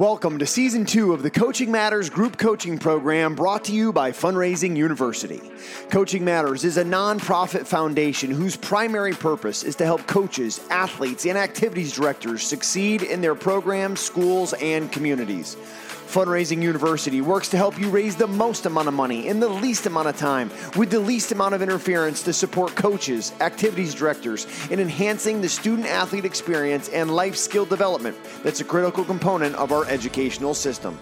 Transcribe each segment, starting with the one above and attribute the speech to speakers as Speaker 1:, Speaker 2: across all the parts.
Speaker 1: Welcome to season two of the Coaching Matters group coaching program brought to you by Fundraising University. Coaching Matters is a nonprofit foundation whose primary purpose is to help coaches, athletes, and activities directors succeed in their programs, schools, and communities. Fundraising University works to help you raise the most amount of money in the least amount of time with the least amount of interference to support coaches, activities directors in enhancing the student athlete experience and life skill development that's a critical component of our educational system.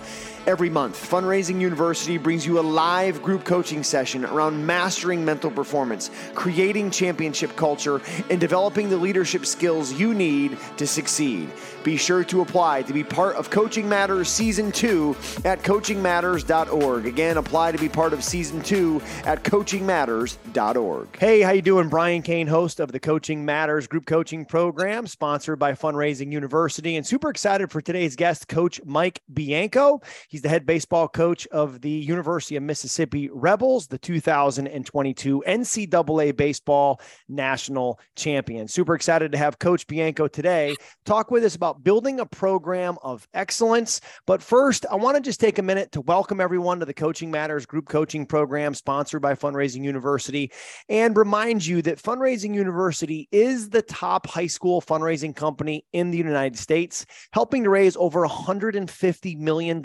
Speaker 1: Every month, Fundraising University brings you a live group coaching session around mastering mental performance, creating championship culture, and developing the leadership skills you need to succeed. Be sure to apply to be part of Coaching Matters Season 2 at coachingmatters.org. Again, apply to be part of Season 2 at coachingmatters.org. Hey, how you doing? Brian Cain, host of the Coaching Matters group coaching program, sponsored by Fundraising University, and super excited for today's guest, Coach Mike Bianco. He's the head baseball coach of the University of Mississippi Rebels, the 2022 NCAA Baseball National Champion. Super excited to have Coach Bianco today talk with us about building a program of excellence. But first, I want to just take a minute to welcome everyone to the Coaching Matters group coaching program sponsored by Fundraising University and remind you that Fundraising University is the top high school fundraising company in the United States, helping to raise over $150 million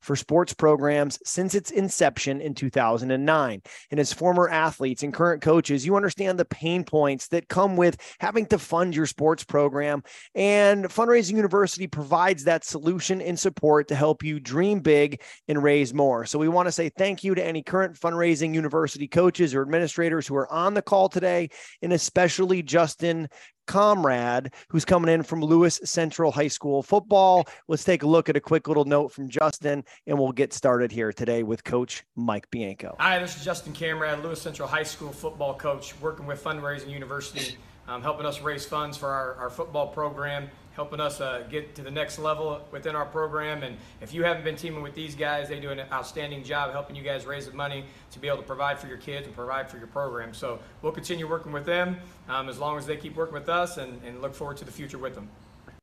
Speaker 1: for sports programs since its inception in 2009. And as former athletes and current coaches, you understand the pain points that come with having to fund your sports program. And Fundraising University provides that solution and support to help you dream big and raise more. So we want to say thank you to any current Fundraising University coaches or administrators who are on the call today, and especially Justin Kammrad who's coming in from Lewis Central High School football. Let's take a look at a quick little note from Justin, and we'll get started here today with Coach Mike Bianco.
Speaker 2: Hi, this is Justin Kammrad, Lewis Central High School football coach, working with Fundraising University, um, helping us raise funds for our, our football program helping us uh, get to the next level within our program. And if you haven't been teaming with these guys, they do an outstanding job helping you guys raise the money to be able to provide for your kids and provide for your program. So we'll continue working with them um, as long as they keep working with us and, and look forward to the future with them.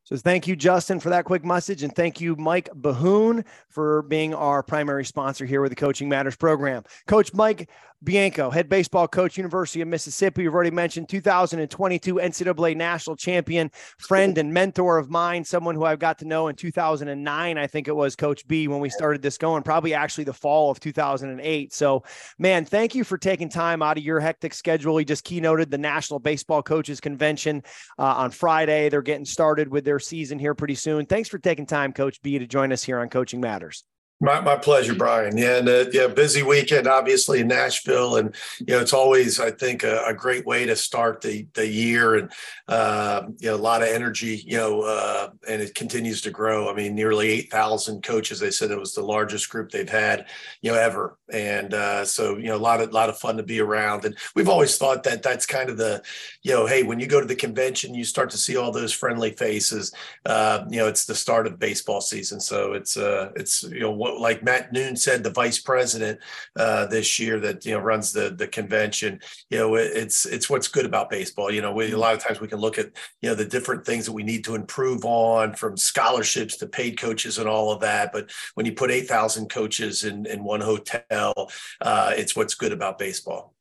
Speaker 1: So thank you, Justin, for that quick message. And thank you, Mike Bahun, for being our primary sponsor here with the Coaching Matters program. Coach Mike Bianco, head baseball coach, University of Mississippi. You've already mentioned 2022 NCAA national champion, friend and mentor of mine, someone who I've got to know in 2009. I think it was Coach B when we started this going, probably actually the fall of 2008. So, man, thank you for taking time out of your hectic schedule. He just keynoted the National Baseball Coaches Convention uh, on Friday. They're getting started with their season here pretty soon. Thanks for taking time, Coach B, to join us here on Coaching Matters.
Speaker 3: My, my pleasure, Brian. Yeah, and uh, yeah, busy weekend, obviously in Nashville, and you know it's always, I think, a, a great way to start the the year, and uh, you know a lot of energy, you know, uh, and it continues to grow. I mean, nearly eight thousand coaches. They said it was the largest group they've had, you know, ever, and uh, so you know a lot of lot of fun to be around. And we've always thought that that's kind of the, you know, hey, when you go to the convention, you start to see all those friendly faces. Uh, you know, it's the start of baseball season, so it's uh, it's you know what like Matt Noon said, the vice president uh, this year that you know runs the the convention. You know, it, it's it's what's good about baseball. You know, we, a lot of times we can look at you know the different things that we need to improve on, from scholarships to paid coaches and all of that. But when you put eight thousand coaches in in one hotel, uh, it's what's good about baseball.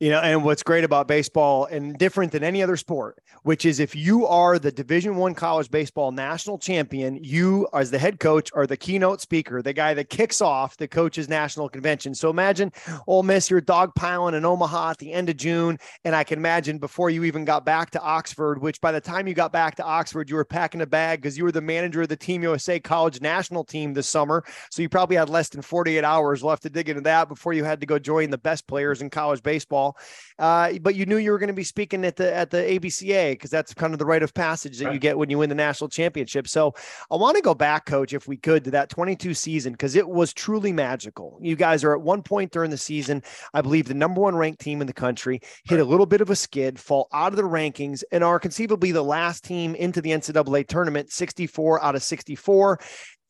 Speaker 1: You know, and what's great about baseball and different than any other sport, which is if you are the Division One college baseball national champion, you as the head coach are the keynote speaker, the guy that kicks off the coaches national convention. So imagine Ole Miss, you're dog dogpiling in Omaha at the end of June, and I can imagine before you even got back to Oxford, which by the time you got back to Oxford, you were packing a bag because you were the manager of the Team USA college national team this summer. So you probably had less than 48 hours left to dig into that before you had to go join the best players in college baseball Uh, but you knew you were going to be speaking at the at the ABCA because that's kind of the rite of passage that right. you get when you win the national championship. So I want to go back, coach, if we could, to that 22 season because it was truly magical. You guys are at one point during the season, I believe, the number one ranked team in the country, hit right. a little bit of a skid, fall out of the rankings, and are conceivably the last team into the NCAA tournament, 64 out of 64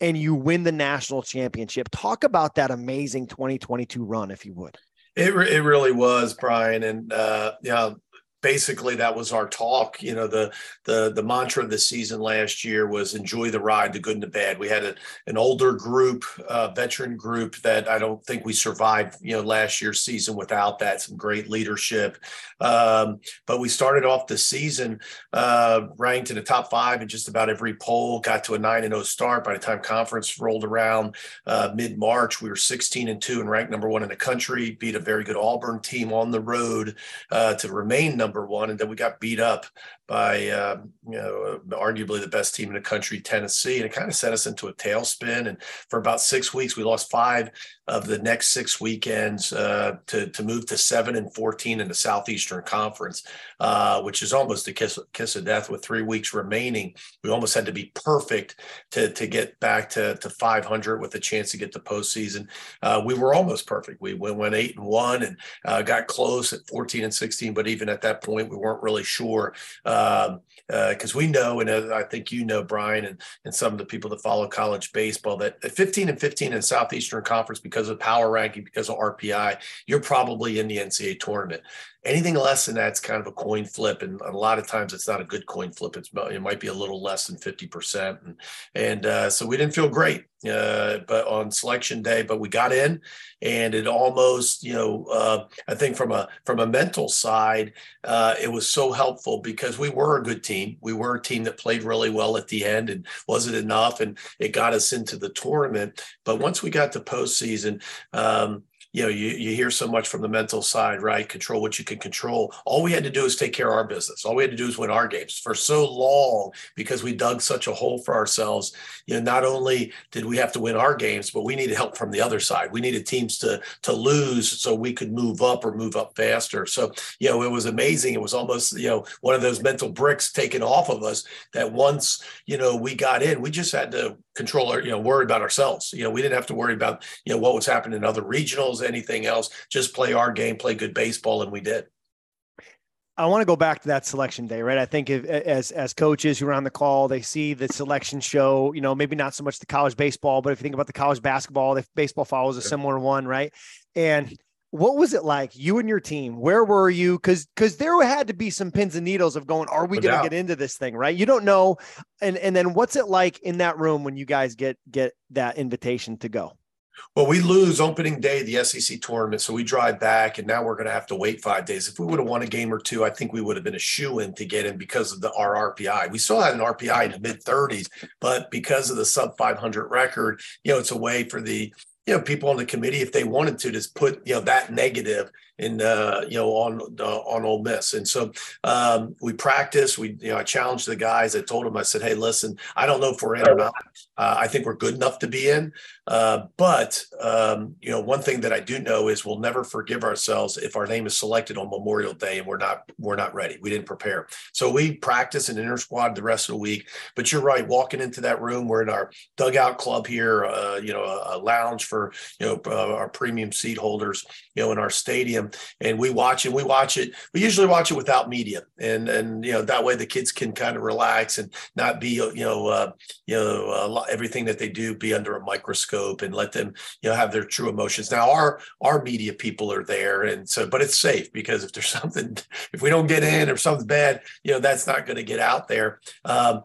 Speaker 1: and you win the national championship. Talk about that amazing 2022 run, if you would.
Speaker 3: It, it really was, Brian. And, uh, know, basically that was our talk you know the the the mantra of the season last year was enjoy the ride the good and the bad. We had a, an older group uh, veteran group that i don't think we survived you know last year's season without that some great leadership. Um, but we started off the season uh, ranked in the top five in just about every poll got to a 9 and 0 start by the time conference rolled around uh, mid-march. We were 16 and 2 and ranked number one in the country beat a very good auburn team on the road uh, to remain number number one, and then we got beat up by uh, you know arguably the best team in the country, Tennessee, and it kind of sent us into a tailspin. And for about six weeks, we lost five of the next six weekends uh, to to move to seven and fourteen in the Southeastern Conference, uh, which is almost a kiss kiss of death. With three weeks remaining, we almost had to be perfect to to get back to to 500 with a chance to get the postseason. Uh, we were almost perfect. We went eight and one and uh, got close at 14 and 16, but even at that point, we weren't really sure because um, uh, we know, and uh, I think you know, Brian, and, and some of the people that follow college baseball, that 15 and 15 in Southeastern Conference, because of power ranking, because of RPI, you're probably in the NCAA tournament. Anything less than that's kind of a coin flip, and a lot of times it's not a good coin flip. It's it might be a little less than fifty percent, and and uh, so we didn't feel great, uh, but on selection day, but we got in, and it almost you know uh, I think from a from a mental side, uh, it was so helpful because we were a good team. We were a team that played really well at the end, and wasn't enough, and it got us into the tournament. But once we got to postseason. Um, you know, you, you hear so much from the mental side, right? Control what you can control. All we had to do is take care of our business. All we had to do is win our games for so long because we dug such a hole for ourselves. You know, not only did we have to win our games, but we needed help from the other side. We needed teams to to lose so we could move up or move up faster. So, you know, it was amazing. It was almost, you know, one of those mental bricks taken off of us that once, you know, we got in, we just had to control our, you know, worry about ourselves. You know, we didn't have to worry about, you know, what was happening in other regionals, anything else. Just play our game, play good baseball, and we did.
Speaker 1: I want to go back to that selection day, right? I think if, as as coaches who are on the call, they see the selection show. You know, maybe not so much the college baseball, but if you think about the college basketball, the baseball follows a similar one, right? And what was it like you and your team where were you because because there had to be some pins and needles of going are we no going to get into this thing right you don't know and and then what's it like in that room when you guys get get that invitation to go
Speaker 3: well, we lose opening day the SEC tournament, so we drive back, and now we're going to have to wait five days. If we would have won a game or two, I think we would have been a shoe in to get in because of the our RPI. We still had an RPI in the mid 30s, but because of the sub 500 record, you know, it's a way for the you know people on the committee if they wanted to just put you know that negative in uh, you know on on Ole Miss. And so um, we practiced. We you know I challenged the guys. I told them I said, hey, listen, I don't know if we're in or not. Uh, I think we're good enough to be in. Uh, but um, you know one thing that I do know is we'll never forgive ourselves if our name is selected on Memorial Day and we're not we're not ready. We didn't prepare. So we practice an inter squad the rest of the week. But you're right. Walking into that room, we're in our dugout club here. Uh, you know a, a, lounge for you know uh, our premium seat holders. You know in our stadium and we watch it. We watch it. We usually watch it without media, and and you know that way the kids can kind of relax and not be you know uh, you know everything that they do be under a microscope and let them you know have their true emotions. Now our our media people are there, and so but it's safe because if there's something if we don't get in or something's bad, you know that's not going to get out there. Um,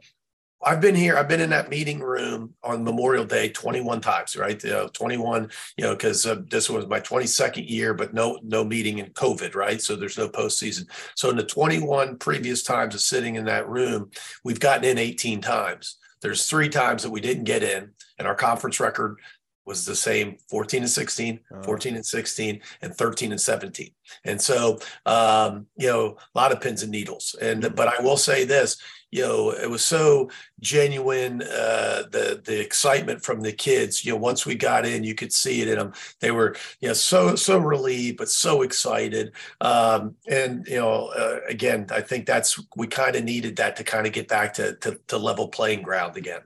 Speaker 3: I've been here. I've been in that meeting room on Memorial Day 21 times, right? Uh, 21, you know, because uh, this was my 22nd year, but no no meeting in COVID, right? So there's no postseason. So in the 21 previous times of sitting in that room, we've gotten in 18 times. There's three times that we didn't get in, and our conference record was the same 14 and 16 14 and 16 and 13 and 17 and so um, you know a lot of pins and needles and but i will say this you know, it was so genuine. Uh, the the excitement from the kids, you know, once we got in, you could see it in them. They were, you know, so so relieved, but so excited. Um, and you know, uh, again, I think that's we kind of needed that to kind of get back to, to to level playing ground again.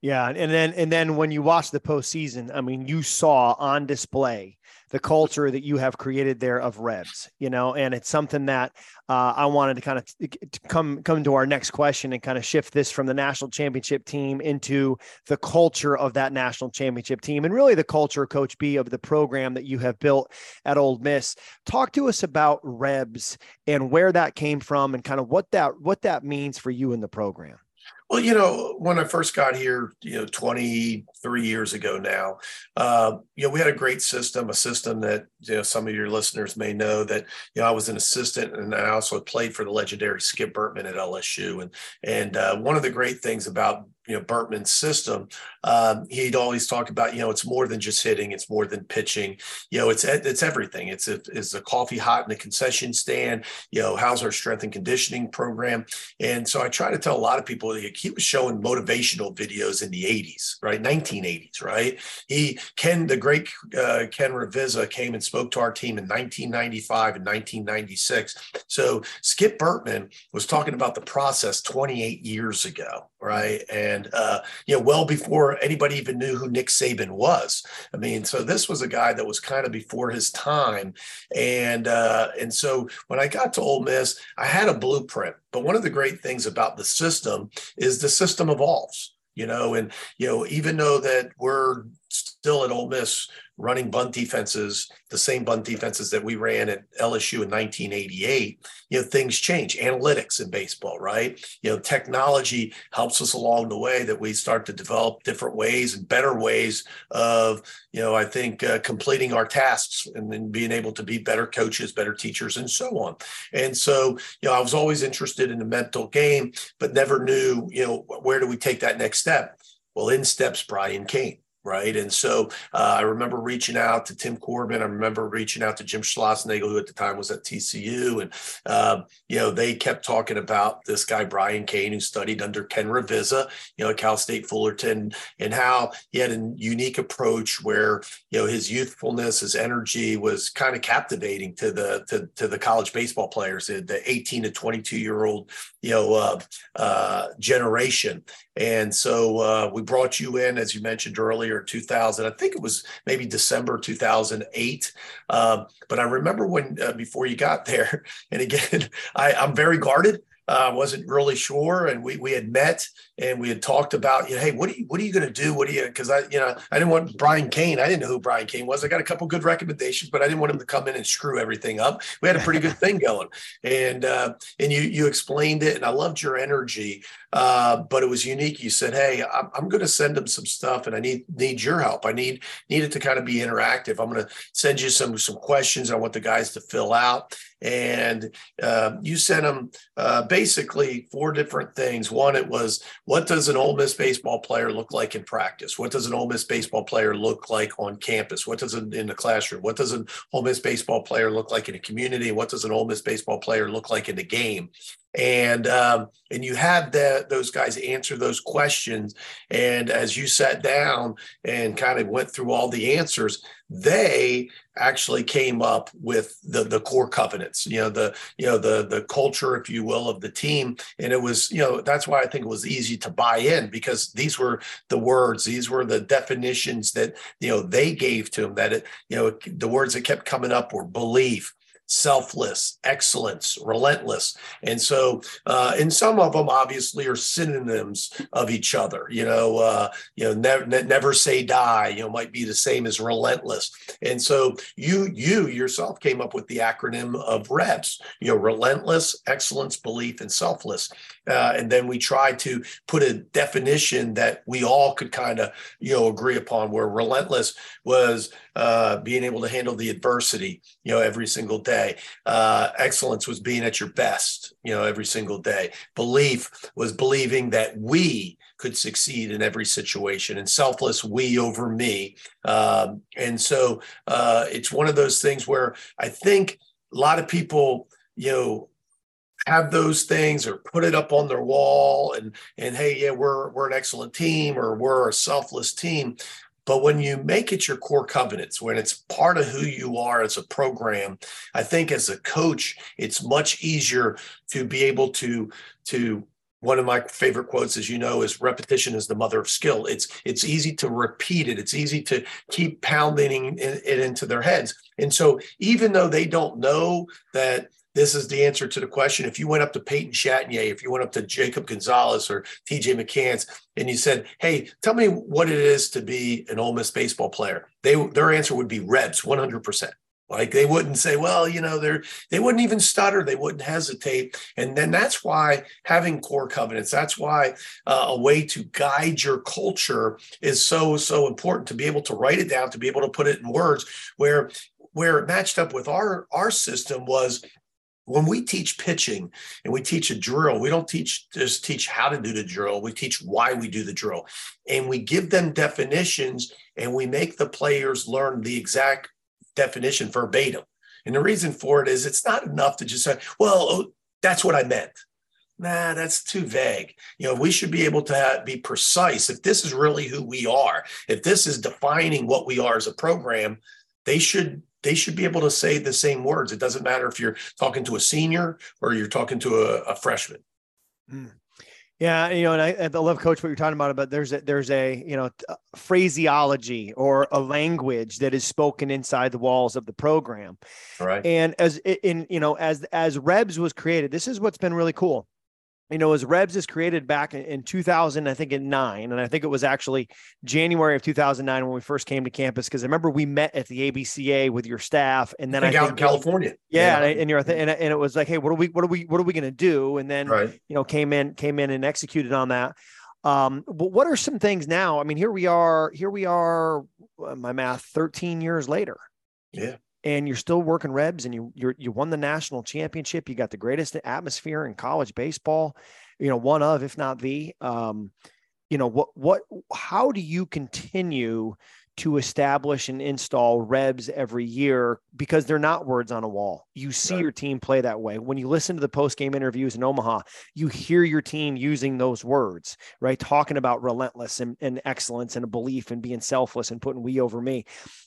Speaker 1: Yeah, and then and then when you watch the postseason, I mean, you saw on display the culture that you have created there of Rebs, you know, and it's something that uh, I wanted to kind of to come come to our next question and kind of shift this from the national championship team into the culture of that national championship team and really the culture, Coach B, of the program that you have built at Ole Miss. Talk to us about Rebs and where that came from and kind of what that what that means for you in the program.
Speaker 3: Well, you know, when I first got here, you know, 23 years ago now, uh, you know, we had a great system, a system that, you know, some of your listeners may know that, you know, I was an assistant and I also played for the legendary Skip Bertman at LSU. And, and uh, one of the great things about you know Bertman's system, um, he'd always talk about you know it's more than just hitting, it's more than pitching. You know, it's it's everything. It's a, is the coffee hot in the concession stand? You know, how's our strength and conditioning program? And so I try to tell a lot of people like, he was showing motivational videos in the 80s, right, 1980s, right. He Ken the great uh, Ken Ravizza came and spoke to our team in 1995 and 1996. So Skip Bertman was talking about the process 28 years ago, right, and uh, you know, well before anybody even knew who Nick Saban was. I mean, so this was a guy that was kind of before his time, and uh, and so when I got to Ole Miss, I had a blueprint. But one of the great things about the system is the system evolves you know, and you know, even though that we're still at Ole Miss running bunt defenses, the same bunt defenses that we ran at LSU in 1988, you know, things change. Analytics in baseball, right? You know, technology helps us along the way that we start to develop different ways and better ways of, you know, I think uh, completing our tasks and then being able to be better coaches, better teachers, and so on. And so, you know, I was always interested in the mental game, but never knew, you know, where do we take that next step? Well, in steps Brian Cain right? And so uh, I remember reaching out to Tim Corbin. I remember reaching out to Jim Schlossnagle, who at the time was at TCU, and uh, you know they kept talking about this guy Brian Cain, who studied under Ken Ravizza, you know, at Cal State Fullerton, and how he had a unique approach where you know his youthfulness, his energy was kind of captivating to the to, to the college baseball players, the 18 to 22 year old you know uh, uh, generation. And so uh, we brought you in, as you mentioned earlier, 2000. I think it was maybe December 2008. Um, but I remember when uh, before you got there, and again, I, I'm very guarded. I uh, wasn't really sure, and we we had met and we had talked about, you know, hey, what are you what are you going to do? What are you? Because I, you know, I didn't want Brian Cain. I didn't know who Brian Cain was. I got a couple good recommendations, but I didn't want him to come in and screw everything up. We had a pretty good thing going, and uh, and you you explained it, and I loved your energy. Uh, but it was unique. You said, "Hey, I'm, I'm going to send them some stuff, and I need need your help. I need need it to kind of be interactive. I'm going to send you some some questions. I want the guys to fill out." And uh, you sent them uh, basically four different things. One, it was what does an Ole Miss baseball player look like in practice? What does an Ole Miss baseball player look like on campus? What does it in the classroom? What does an Ole Miss baseball player look like in a community? What does an Ole Miss baseball player look like in the game? And um, and you had that those guys answer those questions. And as you sat down and kind of went through all the answers they actually came up with the the core covenants you know the you know the the culture if you will of the team. And it was you know that's why i think it was easy to buy in because these were the words these were the definitions that you know they gave to them that it you know the words that kept coming up were belief selfless, excellence, relentless. And so, uh, and some of them obviously are synonyms of each other. You know, uh, you know, never, never say die. You know, might be the same as relentless. And so, you you yourself came up with the acronym of REBS. You know, relentless, excellence, belief, and selfless. Uh, and then we tried to put a definition that we all could kind of you know agree upon. Where relentless was uh, being able to handle the adversity, you know, every single day. Uh, excellence was being at your best, you know, every single day. Belief was believing that we could succeed in every situation and selfless we over me. Um, and so uh, it's one of those things where I think a lot of people, you know, have those things or put it up on their wall and and hey yeah we're we're an excellent team or we're a selfless team. But when you make it your core covenants, when it's part of who you are as a program, I think as a coach, it's much easier to be able to to one of my favorite quotes as you know is repetition is the mother of skill. It's it's easy to repeat it. It's easy to keep pounding it into their heads. And so even though they don't know that this is the answer to the question. If you went up to Peyton Chatagnier, if you went up to Jacob Gonzalez or TJ McCants, and you said, "Hey, tell me what it is to be an Ole Miss baseball player," they their answer would be Rebs, one hundred percent. Like they wouldn't say, well, you know, they're they wouldn't even stutter, they wouldn't hesitate, and then that's why having core covenants, that's why uh, a way to guide your culture is so so important to be able to write it down, to be able to put it in words. Where where it matched up with our our system was when we teach pitching and we teach a drill, we don't teach just teach how to do the drill. We teach why we do the drill, and we give them definitions, and we make the players learn the exact definition verbatim. And the reason for it is it's not enough to just say, "Well, oh, that's what I meant." Nah, that's too vague. You know, we should be able to be precise. If this is really who we are, if this is defining what we are as a program, they should they should be able to say the same words. It doesn't matter if you're talking to a senior or you're talking to a, a freshman.
Speaker 1: Mm. Yeah, you know, and I, I, love, Coach, what you're talking about. But there's a, there's a you know phraseology or a language that is spoken inside the walls of the program.
Speaker 3: Right.
Speaker 1: And as in you know as as Rebs was created, this is what's been really cool you know, as Rebs is created back in 2000, I think in nine, and I think it was actually January of 2009 when we first came to campus. Because I remember we met at the ABCA with your staff, and then
Speaker 3: I, think I out in California.
Speaker 1: Yeah, yeah. And, you're and, and it was like, hey, what are we, what are we, what are we going to do? And then right. you know, came in, came in and executed on that. Um, but what are some things now? I mean, here we are, here we are, uh, my math, 13 years later.
Speaker 3: Yeah
Speaker 1: and you're still working Rebs and you you you won the national championship. You got the greatest atmosphere in college baseball, you know, one of if not the. Um, you know what what how do you continue to establish and install rebs every year because they're not words on a wall. You see right. your team play that way. When you listen to the post game interviews in Omaha, you hear your team using those words, right? Talking about relentless and, and excellence and a belief and being selfless and putting we over me.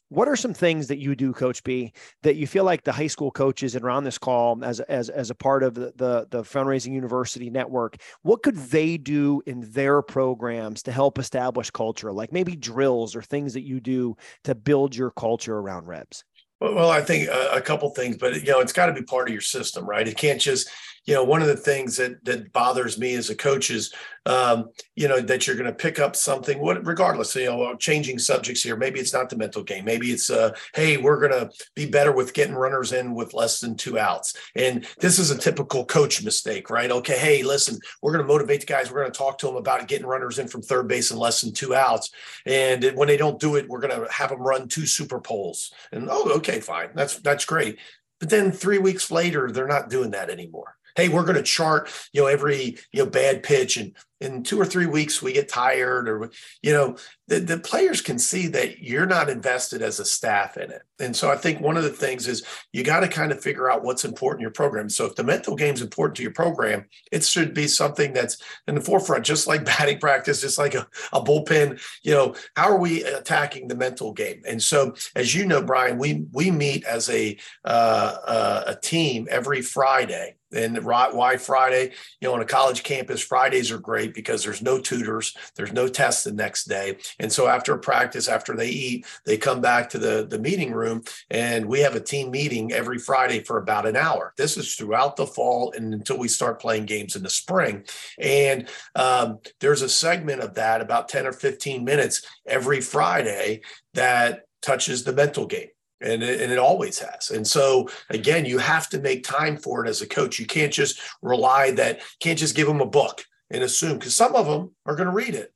Speaker 1: What are some things that you do, Coach B, that you feel like the high school coaches that are on this call as as as a part of the the, the fundraising university network? What could they do in their programs to help establish culture, like maybe drills or things that you do to build your culture around Rebs?
Speaker 3: Well, I think a couple things, but you know, it's got to be part of your system, right? It can't just you know, one of the things that that bothers me as a coach is, um, you know, that you're going to pick up something, what, regardless, you know, changing subjects here. Maybe it's not the mental game. Maybe it's, uh, hey, we're going to be better with getting runners in with less than two outs. And this is a typical coach mistake, right? Okay, hey, listen, we're going to motivate the guys. We're going to talk to them about getting runners in from third base in less than two outs. And when they don't do it, we're going to have them run two super poles. And oh, okay, fine, that's that's great. But then three weeks later, they're not doing that anymore hey, we're going to chart, you know, every, you know, bad pitch and in two or three weeks we get tired or you know the, the players can see that you're not invested as a staff in it. And so i think one of the things is you got to kind of figure out what's important in your program. So if the mental game is important to your program it should be something that's in the forefront just like batting practice just like a, a bullpen you know how are we attacking the mental game? And so as you know brian we we meet as a uh, uh, a team every friday and why Friday? You know, on a college campus, Fridays are great because there's no tutors, there's no tests the next day. And so after practice, after they eat, they come back to the, the meeting room and we have a team meeting every Friday for about an hour. This is throughout the fall and until we start playing games in the spring. And um, there's a segment of that about 10 or 15 minutes every Friday that touches the mental game and it, and it always has. And so again, you have to make time for it as a coach. You can't just rely that can't just give them a book and assume because some of them are going to read it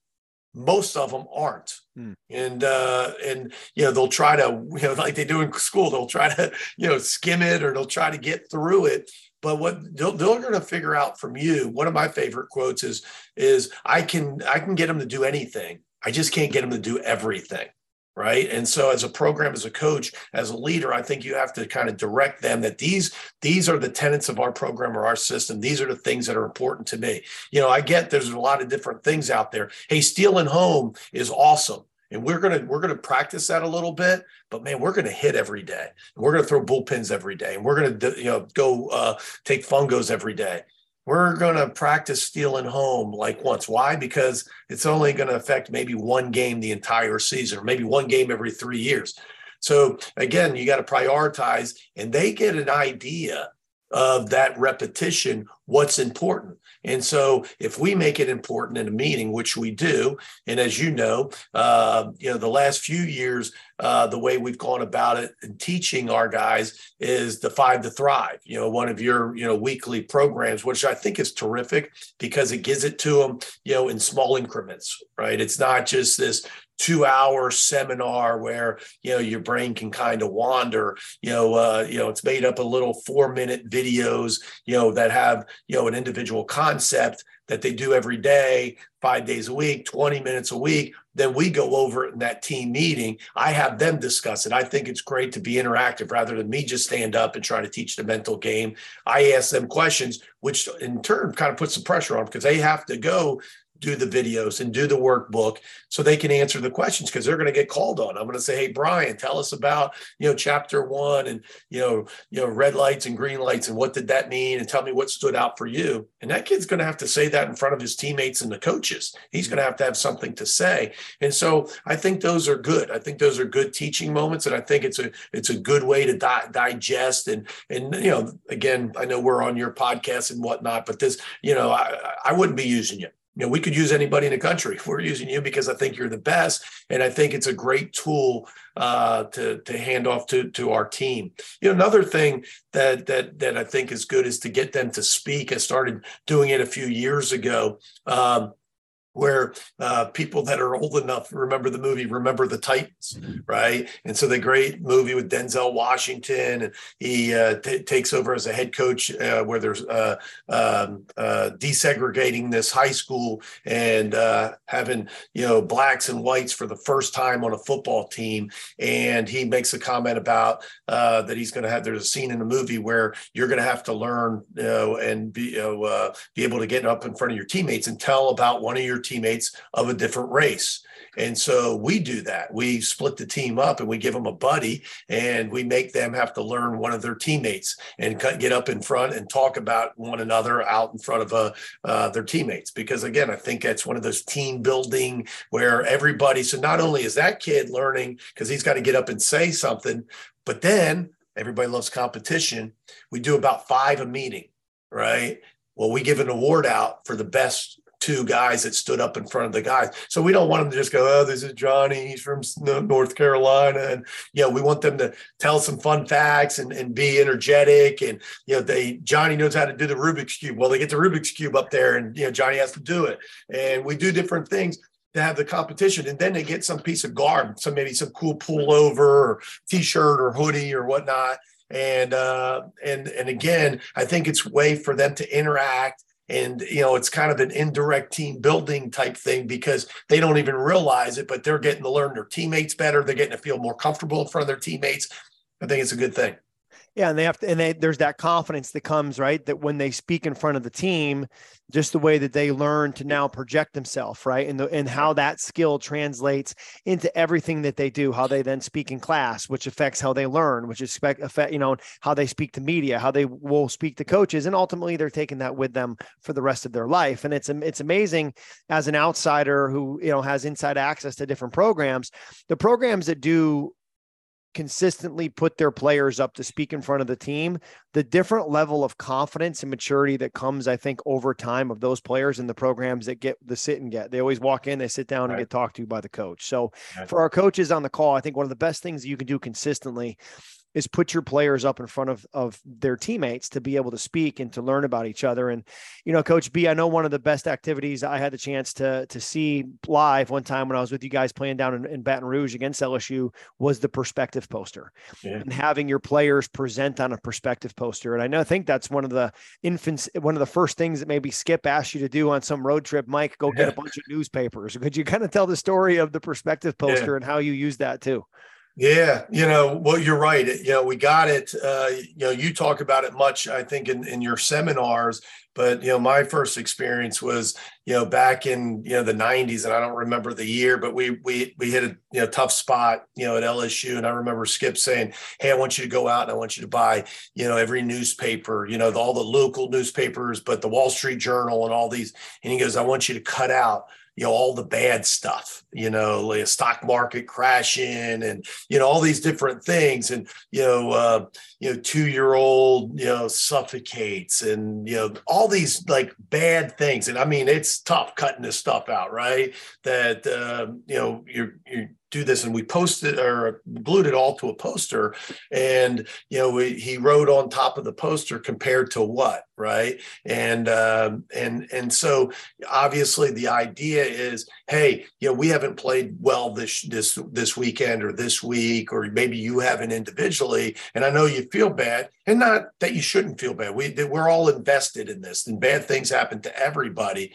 Speaker 3: most of them aren't hmm. and uh and you know they'll try to you know like they do in school they'll try to you know skim it or they'll try to get through it but what they're, they're going to figure out from you one of my favorite quotes is is i can i can get them to do anything i just can't get them to do everything right? And so as a program as a coach as a leader i think you have to kind of direct them that these these are the tenets of our program or our system. These are the things that are important to me. You know i get there's a lot of different things out there. Hey stealing home is awesome and we're gonna we're gonna practice that a little bit but man we're gonna hit every day. And we're gonna throw bullpens every day and we're gonna you know go uh, take fungos every day we're going to practice stealing home like once. Why? Because it's only going to affect maybe one game the entire season, or maybe one game every three years. So again, you got to prioritize, and they get an idea of that repetition, what's important. And so if we make it important in a meeting, which we do, and as you know, uh, you know, the last few years, uh, the way we've gone about it and teaching our guys is the five to thrive, you know, one of your, you know, weekly programs, which I think is terrific because it gives it to them, you know, in small increments, right? It's not just this two hour seminar where you know your brain can kind of wander. You know uh, you know it's made up of little four minute videos you know that have you know an individual concept that they do every day five days a week 20 minutes a week. Then we go over it in that team meeting. I have them discuss it. I think it's great to be interactive rather than me just stand up and try to teach the mental game. I ask them questions which in turn kind of puts the pressure on because they have to go do the videos and do the workbook so they can answer the questions because they're going to get called on. I'm going to say, "Hey, Brian, tell us about you know chapter one and you know you know red lights and green lights and what did that mean and tell me what stood out for you." And that kid's going to have to say that in front of his teammates and the coaches. He's going to have to have something to say. And so I think those are good. I think those are good teaching moments, and I think it's a it's a good way to di- digest and and you know again I know we're on your podcast and whatnot, but this you know I I wouldn't be using you you know, we could use anybody in the country. We're using you because I think you're the best, and I think it's a great tool uh, to to hand off to to our team. You know, another thing that that that I think is good is to get them to speak. I started doing it a few years ago. Um, where uh, people that are old enough remember the movie Remember the Titans, right? And so the great movie with Denzel Washington, and he uh, t- takes over as a head coach uh, where there's uh, um, uh, desegregating this high school and uh, having you know blacks and whites for the first time on a football team. And he makes a comment about that he's going to have. There's a scene in the movie where you're going to have to learn, you know, and be you know, be able to get up in front of your teammates and tell about one of your teammates of a different race. And so we do that. We split the team up and we give them a buddy and we make them have to learn one of their teammates and get up in front and talk about one another out in front of uh, uh, their teammates. Because again, I think that's one of those team building where everybody, so not only is that kid learning because he's got to get up and say something, but then everybody loves competition. We do about five a meeting, right? Well, we give an award out for the best two guys that stood up in front of the guys. So we don't want them to just go, oh, this is Johnny. He's from North Carolina. And, you know, we want them to tell some fun facts and, and be energetic. And, you know, they, Johnny knows how to do the Rubik's Cube. Well, they get the Rubik's Cube up there and, you know, Johnny has to do it. And we do different things to have the competition and then they get some piece of garb some maybe some cool pullover or t-shirt or hoodie or whatnot and uh and and again i think it's way for them to interact and you know it's kind of an indirect team building type thing because they don't even realize it but they're getting to learn their teammates better. They're getting to feel more comfortable in front of their teammates. I think it's a good thing
Speaker 1: yeah, and they have to, and they, there's that confidence that comes right that when they speak in front of the team, just the way that they learn to now project themselves, right, and the and how that skill translates into everything that they do, how they then speak in class, which affects how they learn, which expect affect you know how they speak to media, how they will speak to coaches, and ultimately they're taking that with them for the rest of their life. And it's it's amazing as an outsider who you know has inside access to different programs, the programs that do consistently put their players up to speak in front of the team, the different level of confidence and maturity that comes, I think, over time of those players in the programs that get the sit and get. They always walk in, they sit down right. and get talked to by the coach. So right. for our coaches on the call, I think one of the best things you can do consistently is put your players up in front of of their teammates to be able to speak and to learn about each other. And you know, Coach B, I know one of the best activities I had the chance to to see live one time when I was with you guys playing down in, in Baton Rouge against LSU was the perspective poster yeah. and having your players present on a perspective poster. And I know I think that's one of the infants, one of the first things that maybe Skip asked you to do on some road trip. Mike, go get a bunch of newspapers. Could you kind of tell the story of the perspective poster yeah. and how you use that too?
Speaker 3: Yeah, you know, well, you're right. You know, we got it. Uh, you know, you talk about it much, I think, in, in your seminars. But you know, my first experience was, you know, back in you know the '90s, and I don't remember the year, but we we we hit a you know tough spot, you know, at LSU, and I remember Skip saying, "Hey, I want you to go out and I want you to buy, you know, every newspaper, you know, all the local newspapers, but the Wall Street Journal and all these." And he goes, "I want you to cut out." you know all the bad stuff you know like a stock market crashing and you know all these different things. And you know uh, you know two year old you know suffocates and you know all these like bad things. And i mean it's tough cutting this stuff out right? That uh, you know you're you're do this and we posted or glued it all to a poster and you know we, he wrote on top of the poster compared to what right? And um, and and so obviously the idea is hey you know we haven't played well this this this weekend or this week or maybe you haven't individually and i know you feel bad and not that you shouldn't feel bad. We we're all invested in this and bad things happen to everybody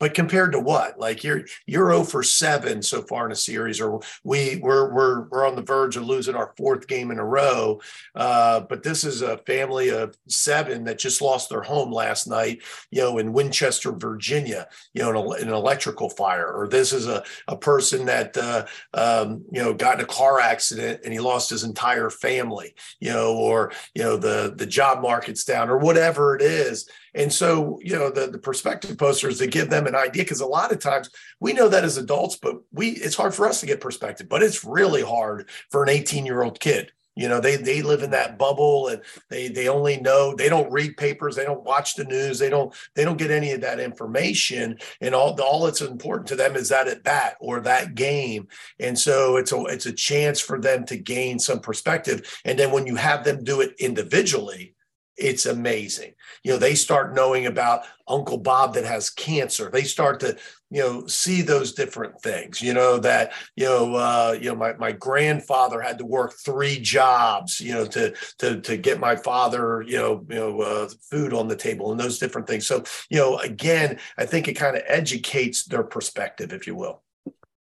Speaker 3: but compared to what? Like you're you're 0 for seven so far in a series, or we we're we're we're on the verge of losing our fourth game in a row. Uh, but this is a family of seven that just lost their home last night, you know, in Winchester, Virginia, you know, in an electrical fire. Or this is a a person that uh, um, you know got in a car accident and he lost his entire family, you know, or you know the the job market's down, or whatever it is. And so, you know, the, the perspective posters to give them an idea, because a lot of times we know that as adults, but we it's hard for us to get perspective, but it's really hard for an 18 year old kid. You know, they they live in that bubble and they they only know they don't read papers, they don't watch the news, they don't they don't get any of that information. And all all that's important to them is that at bat or that game. And so it's a it's a chance for them to gain some perspective. And then when you have them do it individually, it's amazing. You know, they start knowing about Uncle Bob that has cancer. They start to, you know, see those different things. You know that, you know, uh, you know, my my grandfather had to work three jobs, you know, to to to get my father, you know, you know, uh, food on the table and those different things. So, you know, again, I think it kind of educates their perspective, if you will.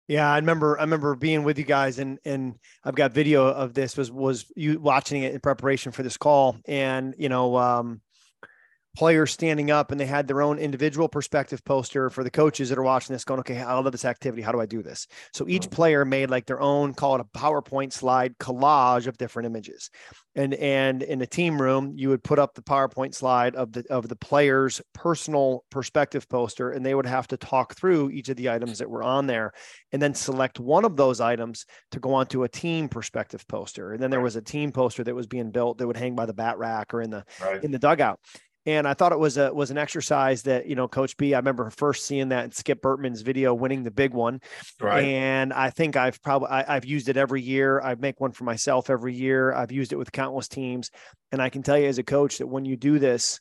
Speaker 1: Yeah, I remember. I remember being with you guys, and and I've got video of this. Was was you watching it in preparation for this call, and you know, um, players standing up and they had their own individual perspective poster for the coaches that are watching this going okay i love this activity. How do i do this? So each player made like their own call it a powerpoint slide collage of different images. And and in the team room you would put up the powerpoint slide of the of the player's personal perspective poster and they would have to talk through each of the items that were on there and then select one of those items to go onto a team perspective poster. And then there was a team poster that was being built that would hang by the bat rack or in the right. in the dugout and I thought it was a was an exercise that you know Coach B. I remember first seeing that in Skip Bertman's video, winning the big one. Right. And I think I've probably I, have used it every year. I make one for myself every year. I've used it with countless teams, and I can tell you as a coach that when you do this,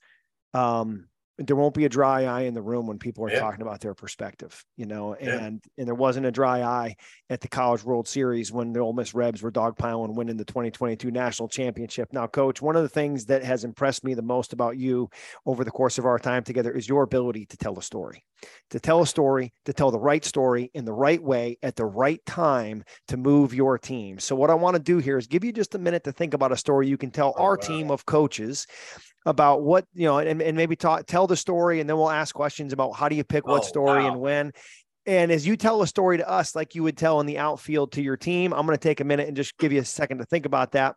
Speaker 1: um, there won't be a dry eye in the room when people are yeah. talking about their perspective, you know, and yeah. and there wasn't a dry eye at the College World Series when the Ole Miss Rebs were dogpiling winning the 2022 national championship. Now, coach, one of the things that has impressed me the most about you over the course of our time together is your ability to tell a story, to tell a story, to tell the right story in the right way at the right time to move your team. So what I want to do here is give you just a minute to think about a story you can tell oh, our wow. team of coaches about what you know and, and maybe talk tell the story and then we'll ask questions about how do you pick what oh, story wow. and when and as you tell a story to us like you would tell in the outfield to your team i'm going to take a minute and just give you a second to think about that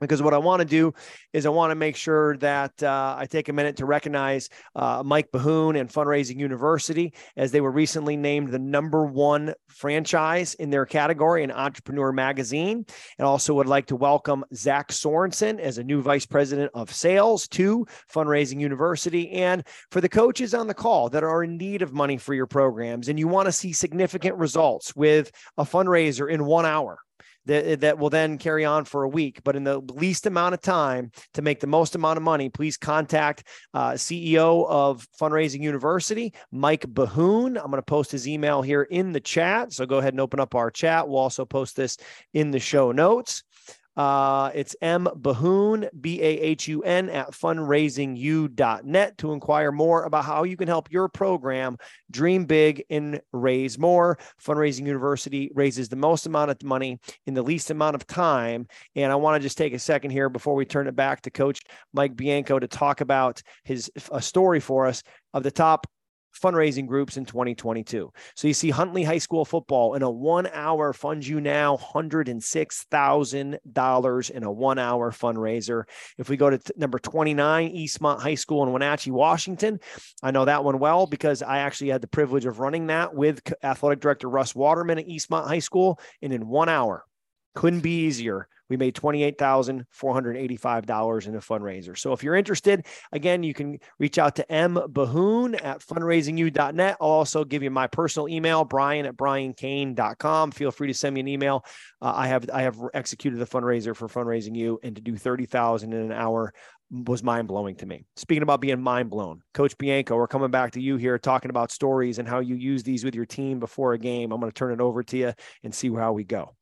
Speaker 1: because what I want to do is I want to make sure that uh, I take a minute to recognize uh, Mike Bahun and Fundraising University as they were recently named the number one franchise in their category in Entrepreneur Magazine. And also would like to welcome Zach Sorensen as a new vice president of sales to Fundraising University. And for the coaches on the call that are in need of money for your programs and you want to see significant results with a fundraiser in one hour that, that will then carry on for a week. But in the least amount of time to make the most amount of money, please contact uh, CEO of Fundraising University, Mike Bahun. I'm going to post his email here in the chat. So go ahead and open up our chat. We'll also post this in the show notes. Uh, it's M Bahun, B A H U N, at fundraisingu.net to inquire more about how you can help your program dream big and raise more. Fundraising University raises the most amount of money in the least amount of time. And I want to just take a second here before we turn it back to Coach Mike Bianco to talk about his a story for us of the top fundraising groups in 2022. So you see Huntley High School football in a one hour fund you now $106,000 in a one hour fundraiser. If we go to t- number 29, Eastmont High School in Wenatchee, Washington, I know that one well because I actually had the privilege of running that with athletic director Russ Waterman at Eastmont High School. And in one hour, couldn't be easier we made $28,485 in a fundraiser. So if you're interested, again, you can reach out to M. Bahun at fundraisingu.net. I'll also give you my personal email, brian at briancain.com. Feel free to send me an email. Uh, I have I have executed a fundraiser for Fundraising You, and to do 30,000 in an hour was mind blowing to me. Speaking about being mind blown, Coach Bianco, we're coming back to you here talking about stories and how you use these with your team before a game. I'm going to turn it over to you and see how we go.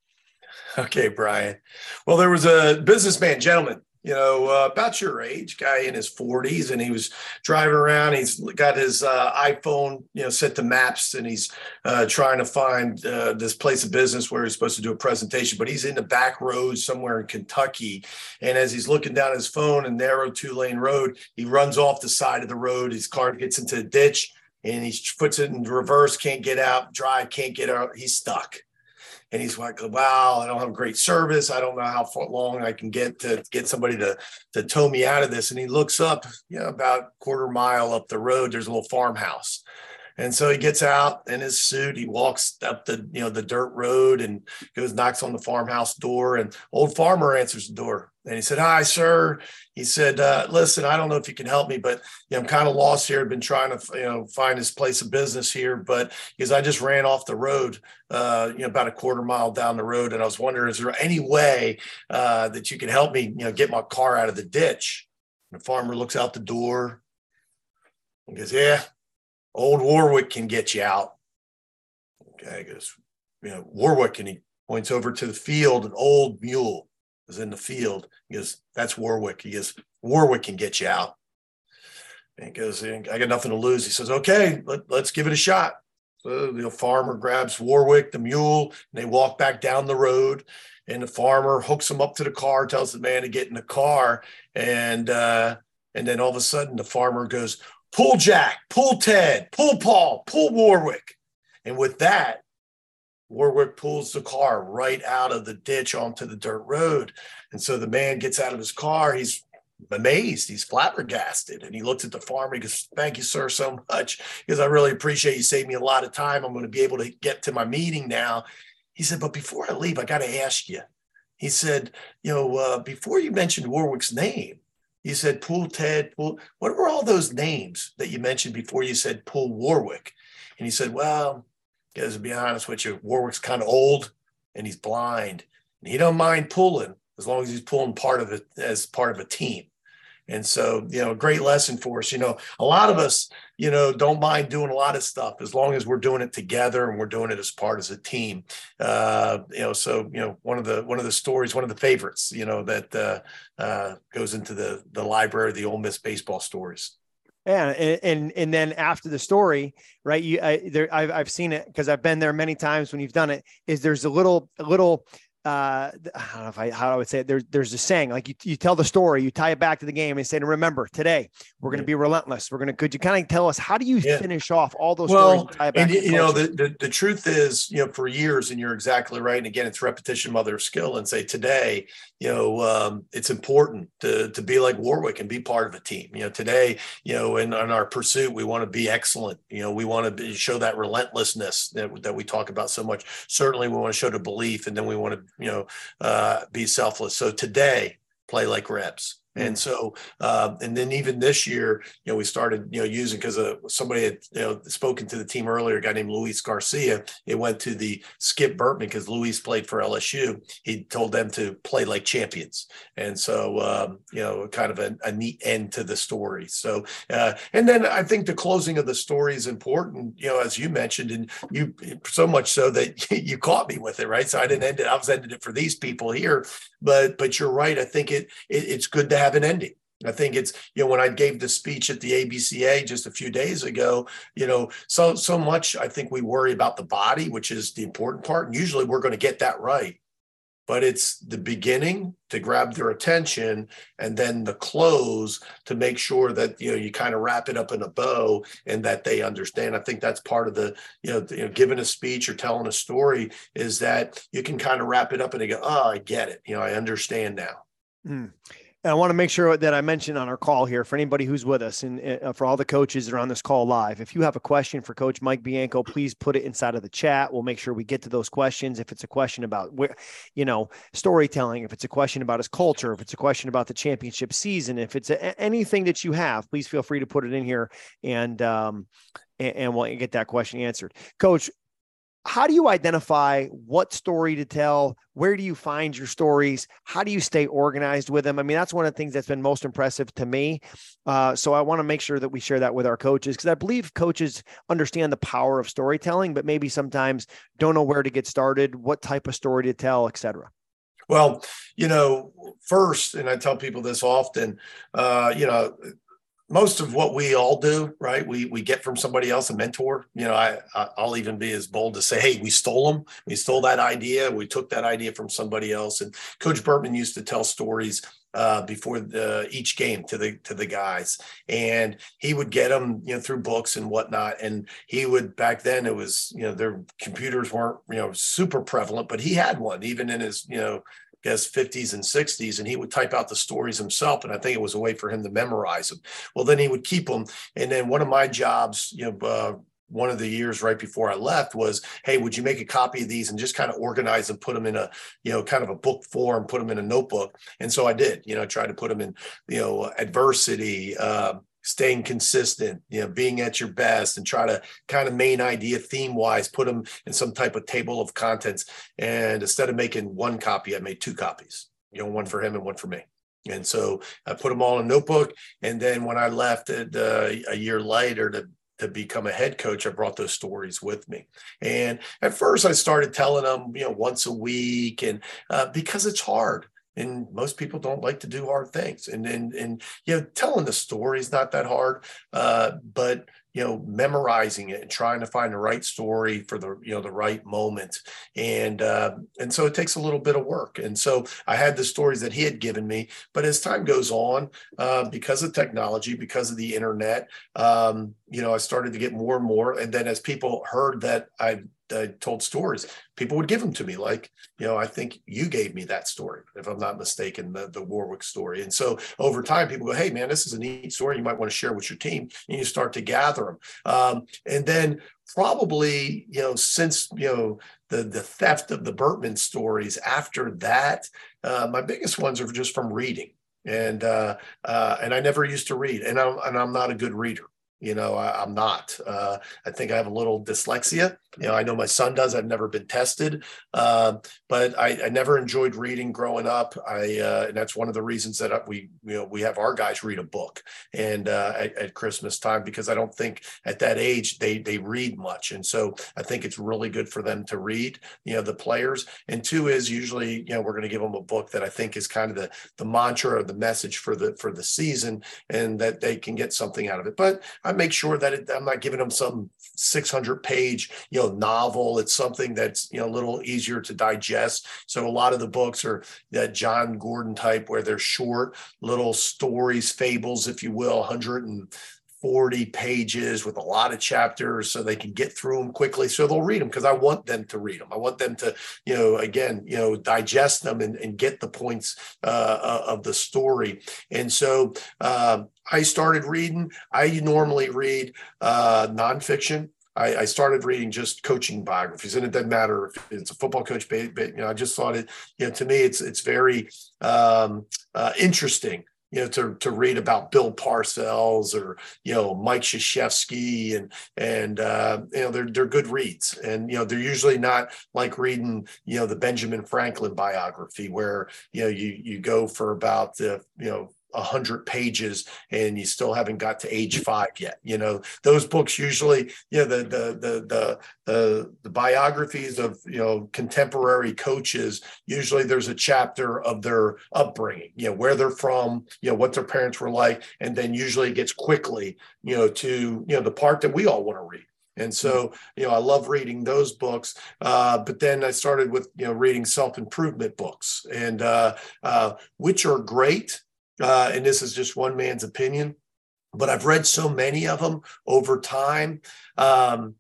Speaker 3: Okay, Brian. Well, there was a businessman, gentleman, you know, uh, about your age, guy in his 40s, and he was driving around. He's got his uh, iPhone, you know, set to maps, and he's uh, trying to find uh, this place of business where he's supposed to do a presentation. But he's in the back roads somewhere in Kentucky, and as he's looking down his phone and narrow two lane road, he runs off the side of the road. His car gets into a ditch, and he puts it in reverse, can't get out, drive, can't get out. He's stuck and he's like, "Wow, I don't have great service. I don't know how long I can get to get somebody to to tow me out of this." And he looks up, you know, about quarter mile up the road. There's a little farmhouse, and so he gets out in his suit. He walks up the you know the dirt road and goes knocks on the farmhouse door. And old farmer answers the door. And he said, "Hi, sir." He said, uh, "Listen, I don't know if you can help me, but you know, I'm kind of lost here. I've been trying to, you know, find this place of business here, but because I just ran off the road, uh, you know, about a quarter mile down the road, and I was wondering, is there any way uh, that you can help me, you know, get my car out of the ditch?" And the farmer looks out the door and goes, "Yeah, old Warwick can get you out." Okay, he goes, "You know, Warwick," and he points over to the field, an old mule was in the field. He goes, That's Warwick. He goes, Warwick can get you out. And he goes, I got nothing to lose. He says, Okay, let, us give it a shot. So the farmer grabs Warwick, the mule, and they walk back down the road. And the farmer hooks him up to the car, tells the man to get in the car. And uh, and then all of a sudden the farmer goes, Pull Jack, pull Ted, pull Paul, pull Warwick. And with that, Warwick pulls the car right out of the ditch onto the dirt road. And so the man gets out of his car. He's amazed. He's flabbergasted. And he looks at the farmer. He goes, Thank you, sir, so much. Because I really appreciate you saved me a lot of time. I'm going to be able to get to my meeting now. He said, But before I leave, I got to ask you. He said, You know, uh, before you mentioned Warwick's name, you said Pool Ted, Pool. What were all those names that you mentioned before you said Pool Warwick? And he said, Well, because to be honest with you, Warwick's kind of old and he's blind. And he don't mind pulling as long as he's pulling part of it as part of a team. And so, you know, a great lesson for us. You know, a lot of us, you know, don't mind doing a lot of stuff as long as we're doing it together and we're doing it as part as a team. Uh, you know, so you know, one of the one of the stories, one of the favorites, you know, that uh, uh, goes into the the library, the Ole Miss baseball stories.
Speaker 1: Yeah, and, and and then after the story, right? You, I, there, I've I've seen it because I've been there many times when you've done it. Is there's a little a little uh, I don't know if I how I would say it. There's there's a saying like you, you tell the story, you tie it back to the game, and say, "Remember, today we're going to be relentless. We're going to." Could you kind of tell us how do you yeah. finish off all those
Speaker 3: well, stories? And you know, the, the, the truth is, you know, for years, and you're exactly right. And again, it's repetition, mother of skill. And say today, you know, um, it's important to to be like Warwick and be part of a team. You know, today, you know, in, in our pursuit, we want to be excellent. You know, we want to be, show that relentlessness that, that we talk about so much. Certainly, we want to show the belief, and then we want to you know, uh, be selfless. So today, play like Rebs. And so, uh, and then even this year, you know, we started, you know, using because uh, somebody had, you know, spoken to the team earlier, a guy named Luis Garcia. It went to the Skip Bertman because Luis played for LSU. He told them to play like champions. And so, um, you know, kind of a, a, neat end to the story. So, uh, and then I think the closing of the story is important, you know, as you mentioned, and you so much so that you caught me with it, right? So I didn't end it. I was ending it for these people here, but, but you're right. I think it, it it's good to have an ending. I think it's you know when I gave the speech at the ABCA just a few days ago, you know, so so much I think we worry about the body, which is the important part, and usually we're going to get that right. But it's the beginning to grab their attention, and then the close to make sure that you know you kind of wrap it up in a bow and that they understand. I think that's part of the you know, you know giving a speech or telling a story is that you can kind of wrap it up and they go, oh, I get it. You know, I understand now.
Speaker 1: Mm. And I want to make sure that I mention on our call here for anybody who's with us and uh, for all the coaches that are on this call live. If you have a question for Coach Mike Bianco, please put it inside of the chat. We'll make sure we get to those questions. If it's a question about where, you know, storytelling, if it's a question about his culture, if it's a question about the championship season, if it's a, anything that you have, please feel free to put it in here and um, and, and we'll get that question answered. Coach, how do you identify what story to tell? Where do you find your stories? How do you stay organized with them? I mean, that's one of the things that's been most impressive to me. Uh, so I want to make sure that we share that with our coaches because I believe coaches understand the power of storytelling, but maybe sometimes don't know where to get started, what type of story to tell, et cetera.
Speaker 3: Well, you know, first, and I tell people this often, uh, you know, most of what we all do, right? We we get from somebody else a mentor. You know, I I'll even be as bold to say, hey, we stole them. We stole that idea. We took that idea from somebody else. And Coach Bertman used to tell stories uh, before the, each game to the to the guys, and he would get them, you know, through books and whatnot. And he would back then it was, you know, their computers weren't, you know, super prevalent, but he had one even in his, you know, guess 50s and 60s and he would type out the stories himself and i think it was a way for him to memorize them well then he would keep them and then one of my jobs you know uh, one of the years right before I left was, hey, would you make a copy of these and just kind of organize and put them in a, you know, kind of a book form, put them in a notebook. And so I did, you know, try to put them in, you know, adversity, uh, staying consistent, you know, being at your best and try to kind of main idea theme wise, put them in some type of table of contents. And instead of making one copy, I made two copies, you know, one for him and one for me. And so I put them all in a notebook. And then when I left it uh, a year later to to become a head coach, I brought those stories with me. And at first, I started telling them, you know, once a week, and uh, because it's hard and most people don't like to do hard things. And and and you know telling the story is not that hard uh, but you know memorizing it and trying to find the right story for the you know the right moment. And uh, and so it takes a little bit of work. And so i had the stories that he had given me but as time goes on uh, because of technology because of the internet um, you know i started to get more and more. And then as people heard that i I told stories, people would give them to me. Like, you know, I think you gave me that story, if I'm not mistaken, the, the Warwick story. And so over time, people go, hey, man, this is a neat story. You might want to share with your team. And you start to gather them. Um, and then probably, you know, since, you know, the, the theft of the Bertman stories, after that, uh, my biggest ones are just from reading. And uh, uh, and I never used to read, and I'm and I'm not a good reader. You know, I, am not. Uh, I think I have a little dyslexia. You know, I know my son does. I've never been tested, uh, but I, I, never enjoyed reading growing up. I uh, and that's one of the reasons that we you know we have our guys read a book and uh, at, at, Christmas time because I don't think at that age they they read much, and so I think it's really good for them to read. You know, the players. And two is usually you know we're going to give them a book that I think is kind of the the mantra or the message for the for the season, and that they can get something out of it. But I make sure that it, I'm not giving them some 600 page, you know, novel. It's something that's, you know, a little easier to digest. So a lot of the books are that Jon Gordon type where they're short little stories, fables, if you will, 100 and 40 pages with a lot of chapters so they can get through them quickly. So they'll read them because i want them to read them i want them to you know again you know digest them and, and get the points uh, uh of the story. And so uh, i started reading. I normally read uh, nonfiction. I, I, started reading just coaching biographies, and it doesn't matter if it's a football coach, but, you know, I just thought it. You know, to me, it's it's very um, uh, interesting you know, to to read about Bill Parcells or you know Mike Krzyzewski and and uh, you know they're they're good reads, and you know they're usually not like reading you know the Benjamin Franklin biography where you know you you go for about the you know 100 pages and you still haven't got to age five yet you know? Those books usually you know the the the the the, the biographies of you know contemporary coaches usually there's a chapter of their upbringing you know where they're from you know what their parents were like and then usually it gets quickly you know to you know the part that we all want to read. And so, you know, I love reading those books. Uh, but then I started with, you know, reading self improvement books, and uh, uh, which are great uh, and this is just one man's opinion, but I've read so many of them over time. Um,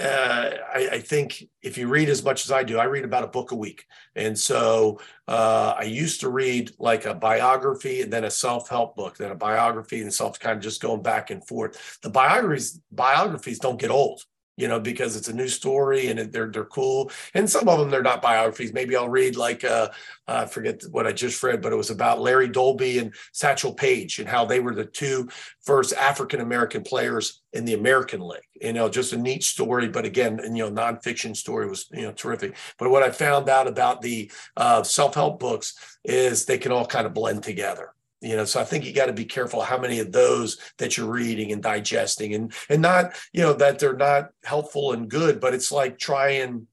Speaker 3: uh, I, I, think if you read as much as I do, I read about a book a week. And so uh, I used to read like a biography and then a self-help book, then a biography and self kind of just going back and forth. The biographies biographies don't get old you know, because it's a new story and they're they're cool. And some of them they're not biographies. Maybe I'll read like uh, I forget what I just read, but it was about Larry Doby and Satchel Paige and how they were the two first African American players in the American League. You know, just a neat story, but again, and, you know, nonfiction story was you know terrific. But what I found out about the uh, self help books is they can all kind of blend together you know so i think you got to be careful how many of those that you're reading and digesting and and not you know that they're not helpful and good but it's like trying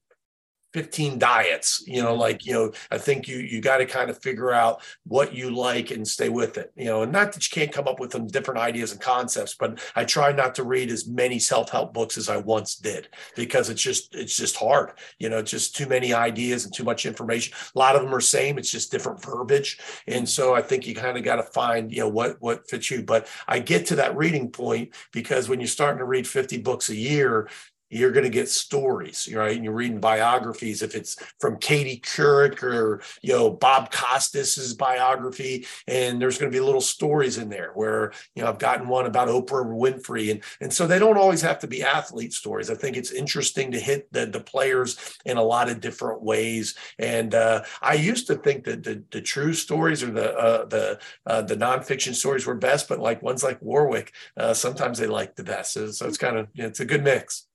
Speaker 3: 15 diets you know mm-hmm. like you know i think you you got to kind of figure out what you like and stay with it you know and not that you can't come up with some different ideas and concepts but i try not to read as many self-help books as i once did because it's just it's just hard you know just too many ideas and too much information. A lot of them are same it's just different verbiage and so i think you kind of got to find you know what what fits you but i get to that reading point because when you're starting to read 50 books a year you're going to get stories, right? And you're reading biographies. If it's from Katie Couric or you know Bob Costas's biography, and there's going to be little stories in there where you know I've gotten one about Oprah Winfrey, and and so they don't always have to be athlete stories. I think it's interesting to hit the the players in a lot of different ways. And uh, I used to think that the, the true stories or the uh, the uh, the nonfiction stories were best, but like ones like Warwick, uh, sometimes they like the best. So, so it's kind of it's a good mix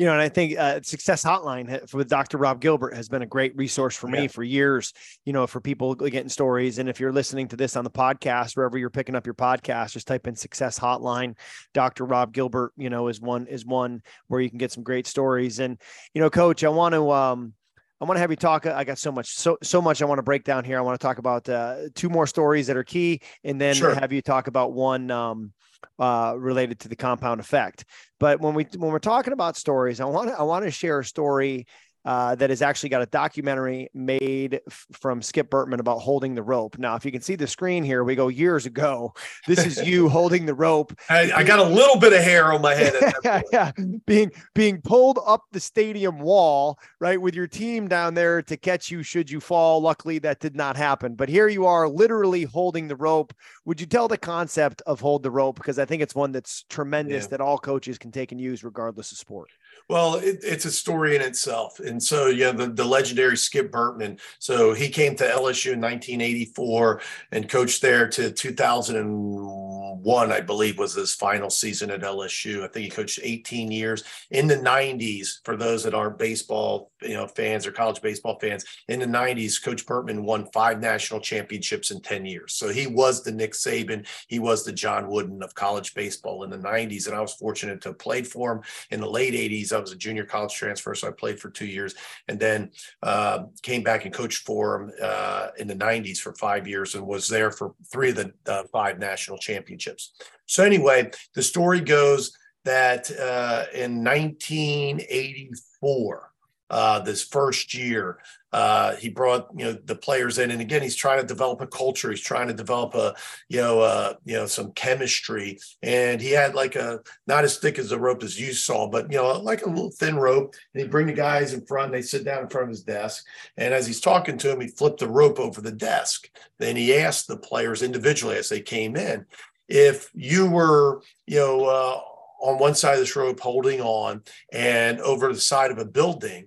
Speaker 1: you know, and I think uh, Success Hotline with Dr. Rob Gilbert has been a great resource for me yeah. for years, you know, for people getting stories. And if you're listening to this on the podcast, wherever you're picking up your podcast, just type in Success Hotline. Dr. Rob Gilbert, you know, is one is one where you can get some great stories. And, you know, coach, I want to um I want to have you talk. I got so much, so so much I want to break down here. I want to talk about uh, two more stories that are key, and then sure. have you talk about one um, uh, related to the compound effect. But when we when we're talking about stories, I want to I want to share a story uh, that has actually got a documentary made f- from Skip Bertman about holding the rope. Now, if you can see the screen here, we go years ago. This is you holding the rope.
Speaker 3: I, I, got a little bit of hair on my head.
Speaker 1: yeah, yeah, being being pulled up the stadium wall, right, with your team down there to catch you should you fall. Luckily, that did not happen. But here you are, literally holding the rope. Would you tell the concept of hold the rope? Because I think it's one that's tremendous yeah. that all coaches can take and use, regardless of sport.
Speaker 3: Well, it, it's a story in itself. And so, yeah, the, the legendary Skip Bertman. So he came to LSU in 1984 and coached there to 2001, I believe, was his final season at LSU. I think he coached 18 years in the 90s. For those that aren't baseball, you know, fans or college baseball fans, in the 90s, Coach Bertman won five national championships in 10 years. So he was the Nick Saban, he was the John Wooden of college baseball in the 90s. And I was fortunate to have played for him in the late 80s. I was a junior college transfer, so I played for two years, and then uh, came back and coached for him uh, in the '90s for five years, and was there for three of the uh, five national championships. So anyway, the story goes that uh, in 1984 uh, this first year. Uh, he brought you know the players in, and again, he's trying to develop a culture. He's trying to develop a you know uh, you know some chemistry, and he had like a not as thick as a rope as you saw, but you know like a little thin rope. And he'd bring the guys in front. and They sit down in front of his desk, and as he's talking to him, he flipped the rope over the desk. Then he asked the players individually as they came in, if you were you know. Uh, on one side of this rope holding on and over the side of a building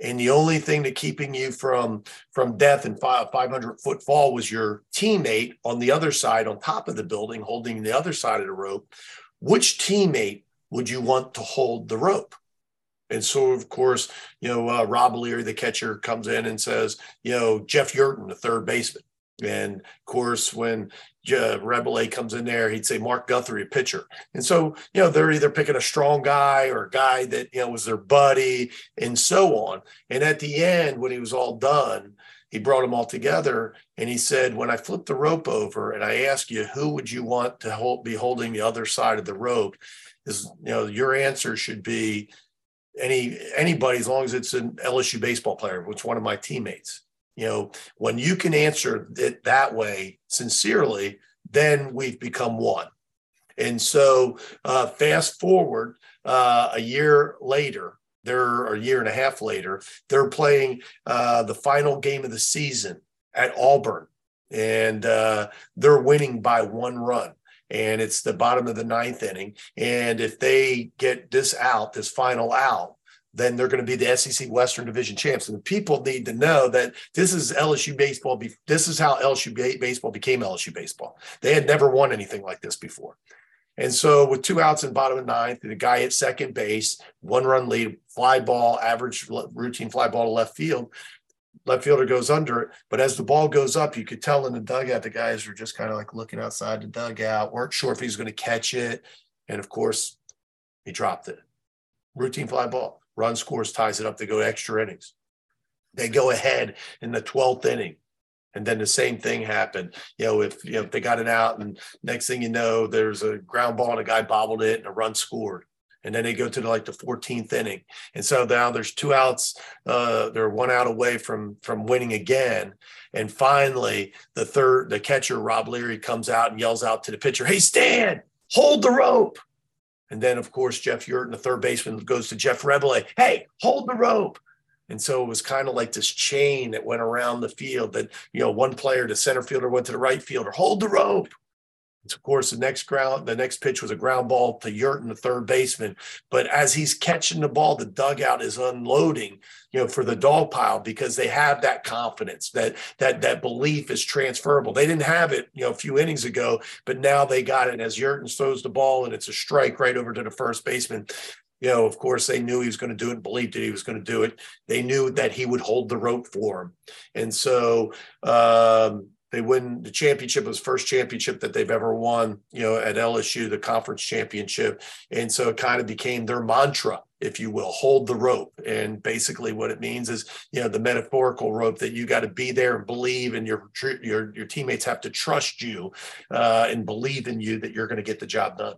Speaker 3: and the only thing that keeping you from from death and 500 foot fall was your teammate on the other side on top of the building holding the other side of the rope. Which teammate would you want to hold the rope? And so of course you know uh, rob leary the catcher comes in and says you know jeff yurtin the third baseman. And of course when uh, comes in there, he'd say Mark Guthrie, a pitcher. And so, you know, they're either picking a strong guy or a guy that, you know, was their buddy and so on. And at the end, when he was all done, he brought them all together and he said, when I flip the rope over and I ask you, who would you want to hold, be holding the other side of the rope? Is, you know, your answer should be any anybody as long as it's an LSU baseball player, which one of my teammates. You know, when you can answer it that way sincerely, then we've become one. And so, uh, fast forward uh, a year later, they're a year and a half later, they're playing uh, the final game of the season at Auburn, and uh, they're winning by one run. And it's the bottom of the ninth inning. And if they get this out, this final out, then they're going to be the SEC Western Division champs. And the people need to know that this is LSU baseball. This is how LSU baseball became LSU baseball. They had never won anything like this before. And so, with two outs in bottom of ninth, the guy at second base, one run lead, fly ball, average routine fly ball to left field. Left fielder goes under it. But as the ball goes up, you could tell in the dugout, the guys were just kind of like looking outside the dugout, weren't sure if he was going to catch it. And of course, he dropped it. Routine fly ball run scores, ties it up. They go extra innings. They go ahead in the 12th inning. And then the same thing happened. You know, if you know if they got it out, and next thing you know, there's a ground ball and a guy bobbled it and a run scored. And then they go to the, like the 14th inning. And so now there's two outs. Uh, they're one out away from from winning again. And finally, the third, the catcher Rob Leary comes out and yells out to the pitcher, "Hey, Stan, hold the rope." And then, of course, Jeff Yurtin, the third baseman, goes to Jeff Reboulet. Hey, hold the rope. And so it was kind of like this chain that went around the field that, you know, one player, the center fielder, went to the right fielder, hold the rope. Of course, the next ground, the next pitch was a ground ball to Yurtin, the third baseman. But as he's catching the ball, the dugout is unloading, you know, for the dog pile because they have that confidence that that that belief is transferable. They didn't have it, you know, a few innings ago, but now they got it. As Yurtin throws the ball and it's a strike right over to the first baseman, you know, of course, they knew he was going to do it believed that he was going to do it. They knew that he would hold the rope for him. And so, um, they win the championship. Was first championship that they've ever won you know at lsu the conference championship. And so it kind of became their mantra if you will hold the rope. And basically what it means is you know the metaphorical rope that you got to be there and believe and your your your teammates have to trust you uh, and believe in you that you're going to get the job done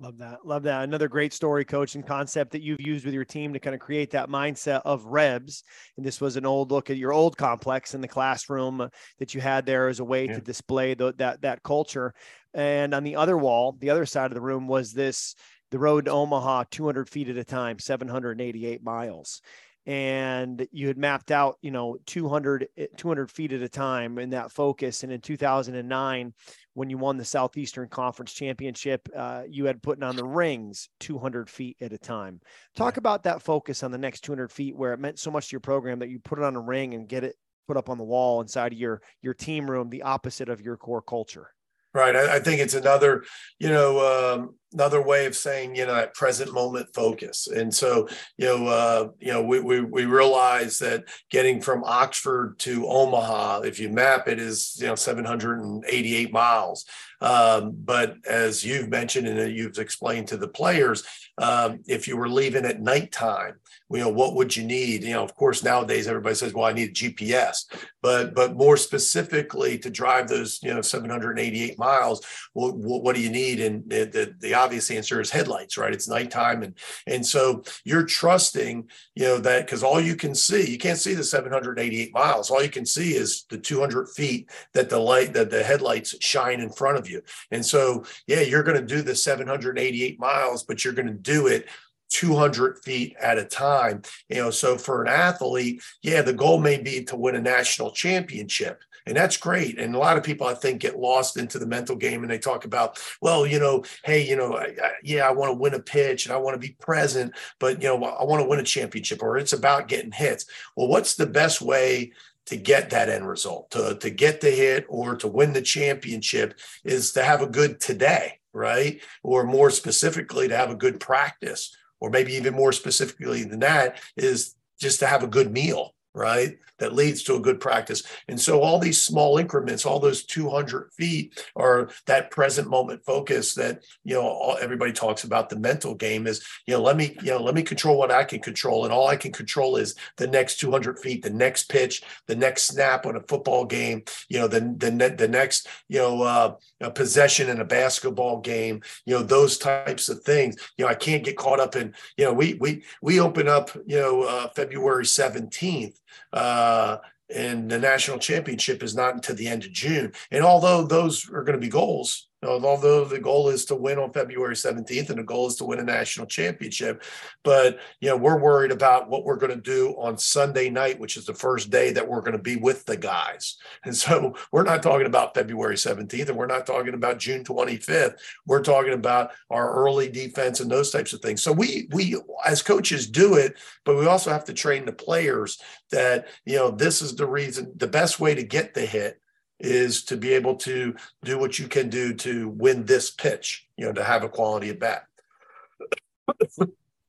Speaker 1: Love that. Love that. Another great story, coach, and concept that you've used with your team to kind of create that mindset of Rebs. And this was an old look at your old complex in the classroom uh, that you had there as a way yeah. to display the, that that culture. And on the other wall, the other side of the room was this the road to Omaha 200 feet at a time, 788 miles and you had mapped out you know 200 eh, 200 feet at a time in that focus and in 2009 when you won the southeastern conference championship uh, you had putting on the rings 200 feet at a time. Talk about that focus on the next 200 feet where it meant so much to your program that you put it on a ring and get it put up on the wall inside of your your team room the opposite of your core culture.
Speaker 3: Right. I, I, think it's another, you know, um, another way of saying, you know, that present moment focus. And so, you know, uh, you know, we, we, we realize that getting from Oxford to Omaha, if you map it is, you know, 788 miles. Um, but as you've mentioned and you've explained to the players, um, if you were leaving at nighttime, you know, what would you need? You know, of course, nowadays everybody says, well, I need a GPS, but but more specifically to drive those, you know, 788 miles, what, what do you need? And the, the, the obvious answer is headlights, right? It's nighttime. And, and so you're trusting, you know, that because all you can see, you can't see the 788 miles. All you can see is the 200 feet that the light, that the headlights shine in front of you. And so, yeah, you're going to do the 788 miles, but you're going to do it 200 feet at a time. You know, so for an athlete, yeah, the goal may be to win a national championship. And that's great. And a lot of people, I think, get lost into the mental game and they talk about, well, you know, hey, you know, I, I, yeah, I want to win a pitch and I want to be present, but, you know, I want to win a championship or it's about getting hits. Well, what's the best way to get that end result, to, to get the hit or to win the championship is to have a good today, right? Or more specifically, to have a good practice, or maybe even more specifically than that, is just to have a good meal, right? That leads to a good practice. And so all these small increments, all those 200 feet are that present moment focus that, you know, all, everybody talks about the mental game is, you know, let me, you know, let me control what I can control. And all I can control is the next 200 feet, the next pitch, the next snap on a football game, you know, the, the, the next, you know, uh, possession in a basketball game, you know, those types of things. You know, I can't get caught up in, you know, we, we, we open up, you know, uh, February 17th uh, Uh, and the national championship is not until the end of June. And although those are going to be goals, although the goal is to win on February 17th and the goal is to win a national championship. But, you know, we're worried about what we're going to do on Sunday night, which is the first day that we're going to be with the guys. And so we're not talking about February 17th and we're not talking about June 25th. We're talking about our early defense and those types of things. So we, we as coaches do it, but we also have to train the players that, you know, this is the reason, the best way to get the hit is to be able to do what you can do to win this pitch, you know, to have a quality at bat.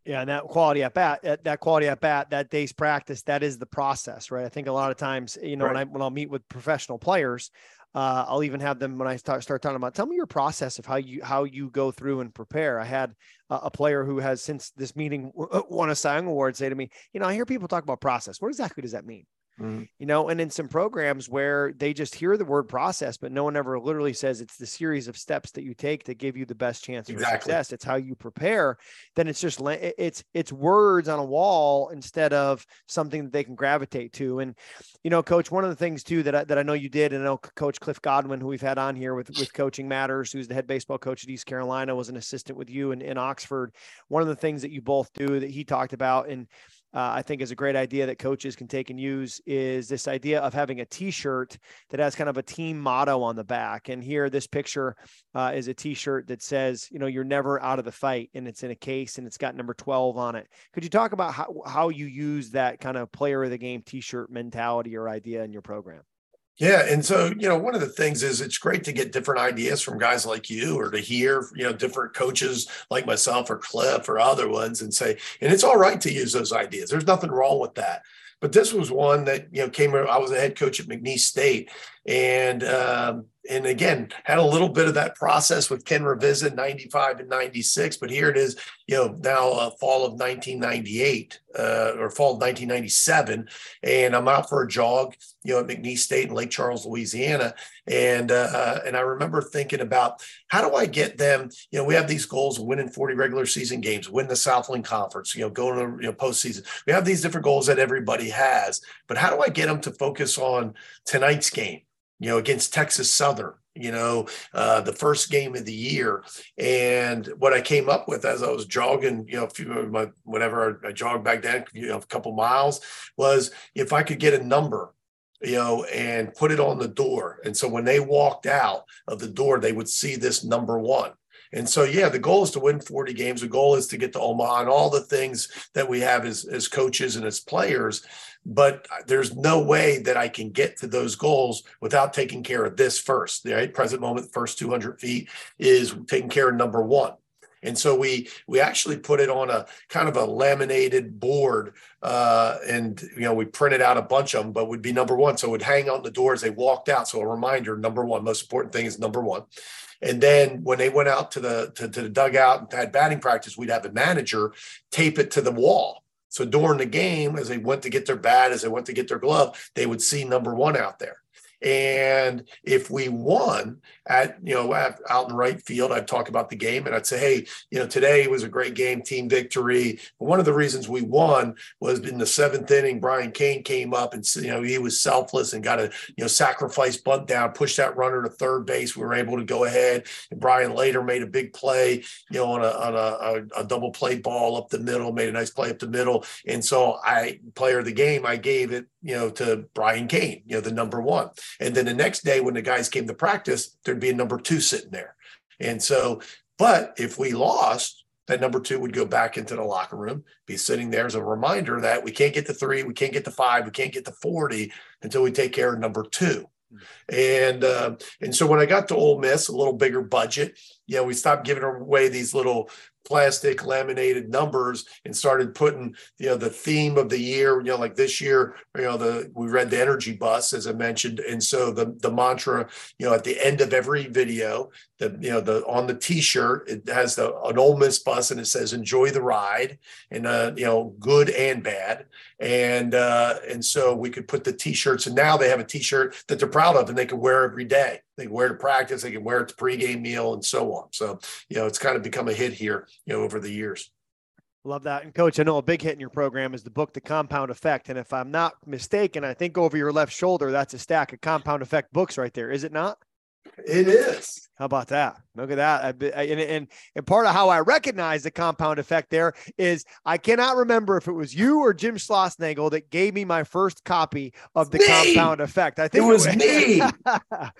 Speaker 1: yeah, and that quality at bat, that quality at bat, that day's practice, that is the process, right? I think a lot of times, you know, right. when I when I'll meet with professional players, uh, I'll even have them when I start start talking about. Tell me your process of how you how you go through and prepare. I had a, a player who has since this meeting won a Cy Young Award say to me, you know, I hear people talk about process. What exactly does that mean? Mm-hmm. You know, and in some programs where they just hear the word process, but no one ever literally says it's the series of steps that you take to give you the best chance exactly. for success. It's how you prepare. Then it's just it's it's words on a wall instead of something that they can gravitate to. And you know, Coach, one of the things too that I, that I know you did, and I know Coach Cliff Godwin, who we've had on here with with Coaching Matters, who's the head baseball coach at East Carolina, was an assistant with you in, in Oxford. One of the things that you both do that he talked about and uh, I think is a great idea that coaches can take and use is this idea of having a T-shirt that has kind of a team motto on the back. And here, this picture uh, is a T-shirt that says, you know, you're never out of the fight, and it's in a case and it's got number 12 on it. Could you talk about how how you use that kind of player of the game T-shirt mentality or idea in your program?
Speaker 3: Yeah. And so, you know, one of the things is it's great to get different ideas from guys like you or to hear, you know, different coaches like myself or Cliff or other ones and say, and it's all right to use those ideas. There's nothing wrong with that. But this was one that, you know, came, I was a head coach at McNeese State and, um, and again had a little bit of that process with Ken Ravizza 95 and 96 but here it is you know now uh, fall of 1998 uh, or fall of 1997 and I'm out for a jog you know at McNeese State in Lake Charles Louisiana and uh, uh, and I remember thinking about how do I get them you know we have these goals of winning 40 regular season games win the Southland Conference you know going to you know postseason. We have these different goals that everybody has but how do I get them to focus on tonight's game you know, against Texas Southern, you know, uh, the first game of the year. And what I came up with as I was jogging, you know, a few of my, whenever I, jogged back then, you know, a couple miles was if I could get a number, you know, and put it on the door. And so when they walked out of the door, they would see this number one. And so, yeah, the goal is to win 40 games. The goal is to get to Omaha and all the things that we have as, as coaches and as players. But there's no way that I can get to those goals without taking care of this first. The right? present moment, first 200 feet is taking care of number one. And so we we actually put it on a kind of a laminated board, uh, and you know we printed out a bunch of them, but would be number one. So it would hang on the door as they walked out. So a reminder: number one, most important thing is number one. And then when they went out to the to, to the dugout and had batting practice, we'd have a manager tape it to the wall. So during the game, as they went to get their bat, as they went to get their glove, they would see number one out there. And if we won at, you know, at, out in right field, I'd talk about the game and I'd say, hey, you know, today was a great game, team victory. But one of the reasons we won was in the seventh inning, Brian Cain came up and, you know, he was selfless and got a, you know, sacrifice bunt down, pushed that runner to third base. We were able to go ahead. And Brian later made a big play, you know, on a, on a, a, a double play ball up the middle, made a nice play up the middle. And so I, player of the game, I gave it, you know, to Brian Cain, you know, the number one. And then the next day when the guys came to practice, there'd be a number two sitting there. And so, but if we lost, that number two would go back into the locker room, be sitting there as a reminder that we can't get to three, we can't get to five, we can't get to 40 until we take care of number two. And uh, and so when I got to Ole Miss, a little bigger budget, you know, we stopped giving away these little plastic laminated numbers and started putting you know the theme of the year you know like this year you know the we read the energy bus as i mentioned. And so the the mantra you know at the end of every video the you know the on the t-shirt it has the an Ole Miss bus and it says enjoy the ride and uh you know good and bad and uh and so we could put the t-shirts and now they have a t-shirt that they're proud of and they can wear every day they can wear it to practice they can wear it to pregame meal and so on so you know it's kind of become a hit here you know over the years
Speaker 1: Love that. And coach, I know a big hit in your program is the book, The Compound Effect. And if I'm not mistaken, I think over your left shoulder, that's a stack of compound effect books right there. Is it not?
Speaker 3: It is.
Speaker 1: How about that? Look at that. And, and, and part of how I recognize the compound effect there is I cannot remember if it was you or Jim Schlossnagle that gave me my first copy of the
Speaker 3: me.
Speaker 1: compound effect. I think
Speaker 3: it was, it was me.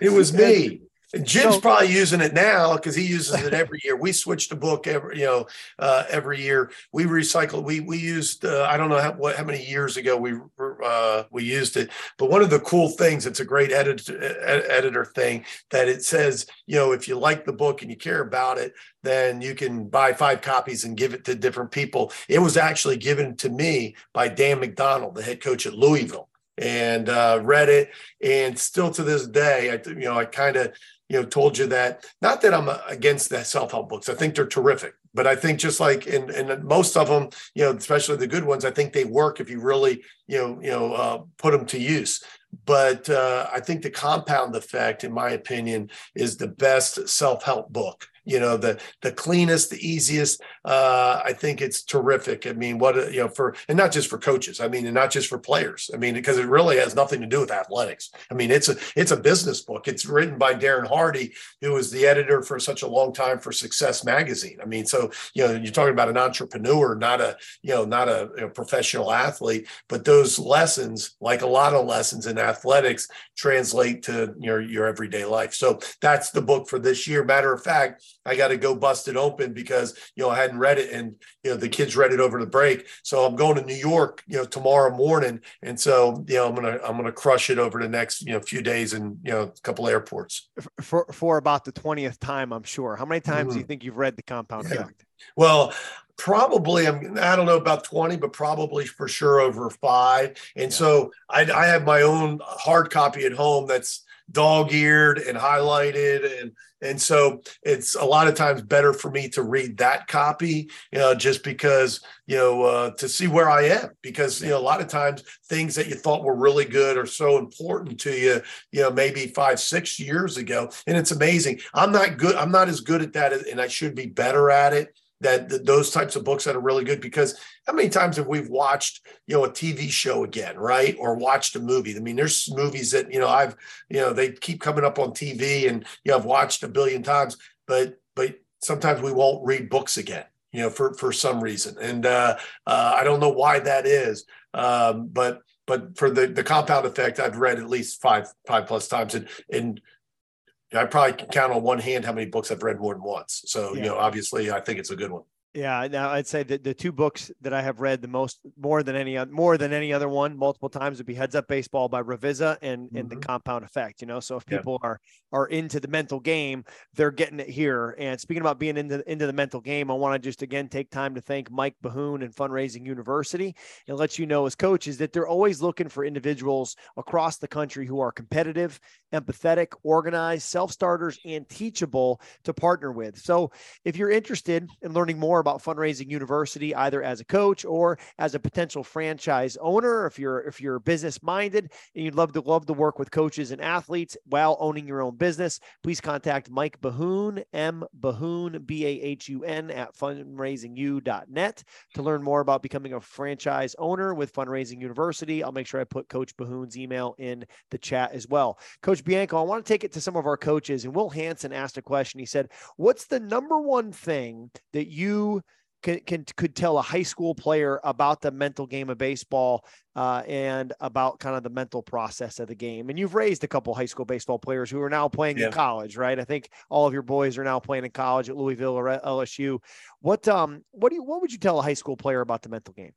Speaker 3: it was me. Jim's so, probably using it now because he uses it every year. We switch the book every, you know, uh, every year. We recycle. We we used. Uh, I don't know how what how many years ago we uh, we used it. But one of the cool things, it's a great editor editor thing that it says, you know, if you like the book and you care about it, then you can buy five copies and give it to different people. It was actually given to me by Dan McDonnell, the head coach at Louisville and uh, read it. And still to this day, I, you know, I kind of you know, told you that. Not that I'm against the self-help books. I think they're terrific, but I think just like in, in most of them, you know, especially the good ones, I think they work if you really, you know, you know, uh, put them to use. But uh, I think the compound effect, in my opinion, is the best self-help book you know the the cleanest the easiest uh i think it's terrific. I mean what you know for and not just for coaches i mean and not just for players. I mean because it really has nothing to do with athletics. I mean it's a it's a business book. It's written by darren hardy who was the editor for such a long time for success magazine. I mean so you know you're talking about an entrepreneur not a you know not a know, professional athlete but those lessons like a lot of lessons in athletics translate to your your everyday life. So that's the book for this year. Matter of fact I got to go bust it open because you know I hadn't read it and you know the kids read it over the break. So I'm going to New York, you know, tomorrow morning, and so you know I'm gonna I'm gonna crush it over the next you know few days and you know a couple airports
Speaker 1: for for about the twentieth time. I'm sure. How many times mm-hmm. do you mm-hmm. think you've read the Compound yeah. Effect?
Speaker 3: Well, probably I'm I don't know about 20, but probably for sure over five. And yeah. so I, I have my own hard copy at home that's dog-eared and highlighted. And and so it's a lot of times better for me to read that copy you know just because you know uh, to see where i am because you know a lot of times things that you thought were really good are so important to you you know maybe five six years ago. And it's amazing. I'm not good i'm not as good at that and i should be better at it that, that those types of books that are really good because how many times have we watched you know a tv show again right or watched a movie i mean there's movies that you know i've you know they keep coming up on tv and you know i've watched a billion times but but sometimes we won't read books again you know for for some reason and uh, uh i don't know why that is um but but for the the compound effect i've read at least five five plus times and and I probably can count on one hand how many books I've read more than once. So, yeah. you know, obviously I think it's a good one.
Speaker 1: Yeah, now I'd say that the two books that I have read the most, more than any more than any other one, multiple times would be Heads Up Baseball by Ravizza and mm-hmm. and the Compound Effect. You know, so if people yeah. are are into the mental game, they're getting it here. And speaking about being into into the mental game, I want to just again take time to thank Mike Bahun and Fundraising University and let you know as coaches that they're always looking for individuals across the country who are competitive, empathetic, organized, self starters, and teachable to partner with. So if you're interested in learning more about Fundraising University, either as a coach or as a potential franchise owner, if you're if you're business minded and you'd love to love to work with coaches and athletes while owning your own business, please contact Mike Bahun, M Bahun, B A H U N at fundraisingu.net to learn more about becoming a franchise owner with Fundraising University. I'll make sure I put Coach Bahun's email in the chat as well. Coach Bianco, I want to take it to some of our coaches, and Will Hanson asked a question. He said, What's the number one thing that you can, can could tell a high school player about the mental game of baseball uh, and about kind of the mental process of the game. And you've raised a couple high school baseball players who are now playing yeah. in college, right? I think all of your boys are now playing in college at Louisville or LSU. What um what do you what would you tell a high school player about the mental game?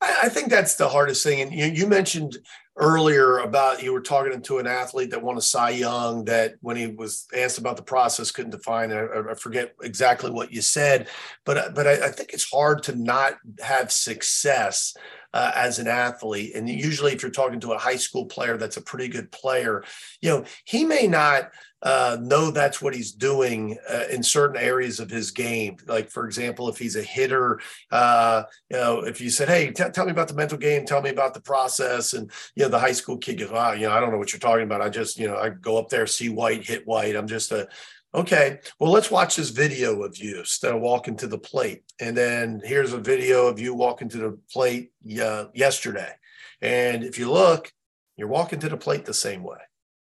Speaker 3: I, think that's the hardest thing. And you, you mentioned earlier about you were talking to an athlete that won a Cy Young that when he was asked about the process couldn't define. I, I forget exactly what you said, but but I, I think it's hard to not have success uh, as an athlete. And usually, if you're talking to a high school player that's a pretty good player, you know he may not uh, know that's what he's doing uh, in certain areas of his game. Like, for example, if he's a hitter, uh, you know, if you said, "Hey, t- tell me about the mental game, tell me about the process," and you know, the high school kid goes, "Ah, you know, I don't know what you're talking about. I just, you know, I go up there, see white, hit white. I'm just a Okay, well, let's watch this video of you instead of walking to the plate. And then here's a video of you walking to the plate uh, yesterday. And if you look, you're walking to the plate the same way.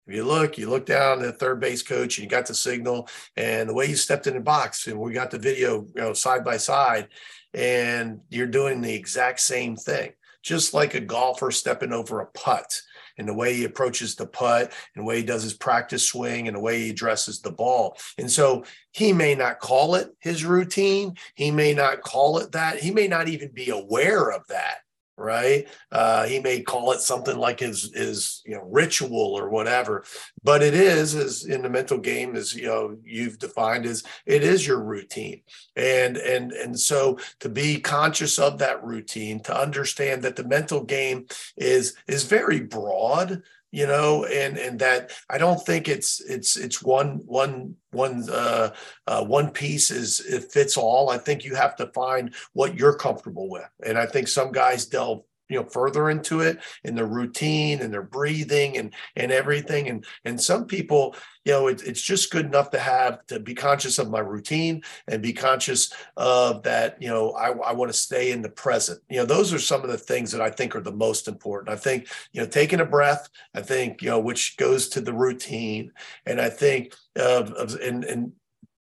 Speaker 3: If you look, you look down at the third base coach and you got the signal and the way you stepped in the box, and we got the video, you know, side by side, and you're doing the exact same thing, just like a golfer stepping over a putt and the way he approaches the putt and the way he does his practice swing and the way he addresses the ball. And so he may not call it his routine. He may not call it that. He may not even be aware of that right? Uh, he may call it something like his his you know ritual or whatever, but it is as in the mental game as you know you've defined as it is your routine, and and and so to be conscious of that routine, to understand that the mental game is is very broad you know, and and that I don't think it's it's it's one one one uh, uh, one piece is it fits all. I think you have to find what you're comfortable with, and I think some guys delve you know further into it in their routine and their breathing and and everything. And and some people you know it, it's just good enough to have to be conscious of my routine and be conscious of that you know i, I want to stay in the present. You know those are some of the things that i think are the most important. I think you know taking a breath i think you know which goes to the routine. And i think of, of and and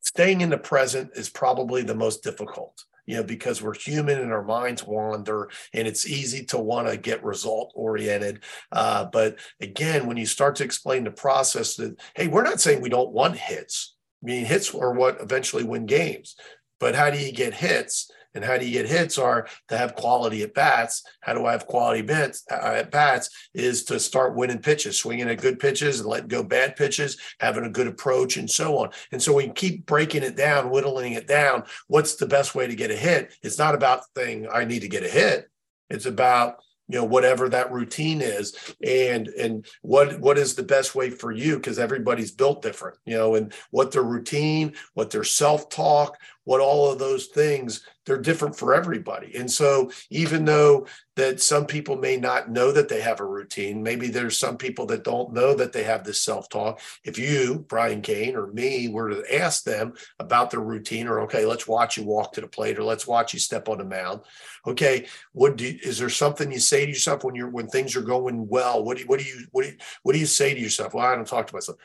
Speaker 3: staying in the present is probably the most difficult you know, because we're human and our minds wander and it's easy to want to get result oriented. Uh, but again, when you start to explain the process that, hey, we're not saying we don't want hits. I mean, hits are what eventually win games. But how do you get hits? And how do you get hits are to have quality at bats. How do I have quality bats uh, at bats is to start winning pitches, swinging at good pitches and letting go bad pitches, having a good approach and so on. And so we keep breaking it down, whittling it down. What's the best way to get a hit? It's not about saying I need to get a hit. It's about you know whatever that routine is and and what what is the best way for you because everybody's built different you know and what their routine what their self-talk what all of those things they're different for everybody. And so even though that some people may not know that they have a routine maybe there's some people that don't know that they have this self-talk. If you brian cain or me were to ask them about their routine or okay let's watch you walk to the plate or let's watch you step on the mound okay what do you, is there something you say to yourself when you're when things are going well? What do what do you what do you, what do you say to yourself? Well i don't talk to myself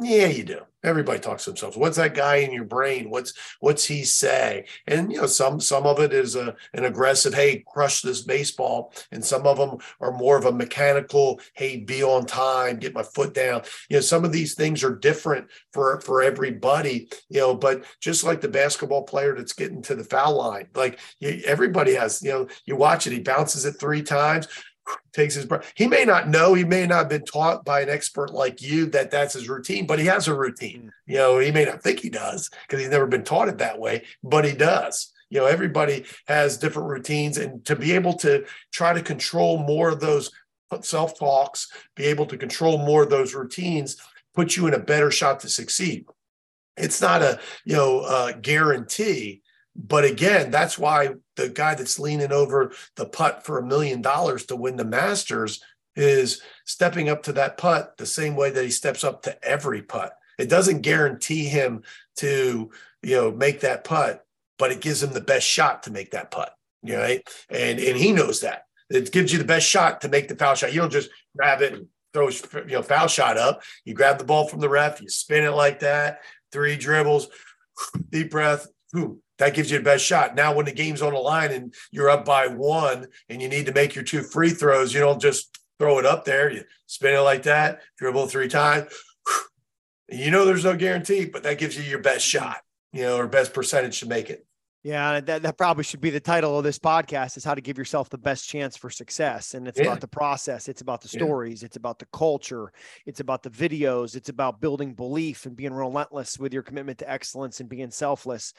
Speaker 3: yeah, you do. Everybody talks to themselves. What's that guy in your brain? What's what's he say? And you know, some some of it is a an aggressive, hey, crush this baseball, and some of them are more of a mechanical, hey, be on time, get my foot down. You know, some of these things are different for for everybody. You know, but just like the basketball player that's getting to the foul line, like you, everybody has. You know, you watch it, he bounces it three times takes his breath. He may not know, he may not have been taught by an expert like you that that's his routine, but he has a routine. Mm. You know, he may not think he does because he's never been taught it that way, but he does. You know, everybody has different routines, and to be able to try to control more of those self talks, be able to control more of those routines, put you in a better shot to succeed. It's not a you know uh, guarantee But again, that's why the guy that's leaning over the putt for a million dollars to win the Masters is stepping up to that putt the same way that he steps up to every putt. It doesn't guarantee him to, you know, make that putt, but it gives him the best shot to make that putt. Right. And and he knows that. It gives you the best shot to make the foul shot. You don't just grab it and throw you know foul shot up. You grab the ball from the ref, you spin it like that, three dribbles, deep breath, boom, that gives you the best shot. Now, when the game's on the line and you're up by one and you need to make your two free throws, you don't just throw it up there. You spin it like that, dribble three times. You know, there's no guarantee, but that gives you your best shot, you know, or best percentage to make it.
Speaker 1: Yeah, that, that probably should be the title of this podcast is how to give yourself the best chance for success. And it's yeah. about the process. It's about the stories. Yeah. It's about the culture. It's about the videos. It's about building belief and being relentless with your commitment to excellence and being selfless.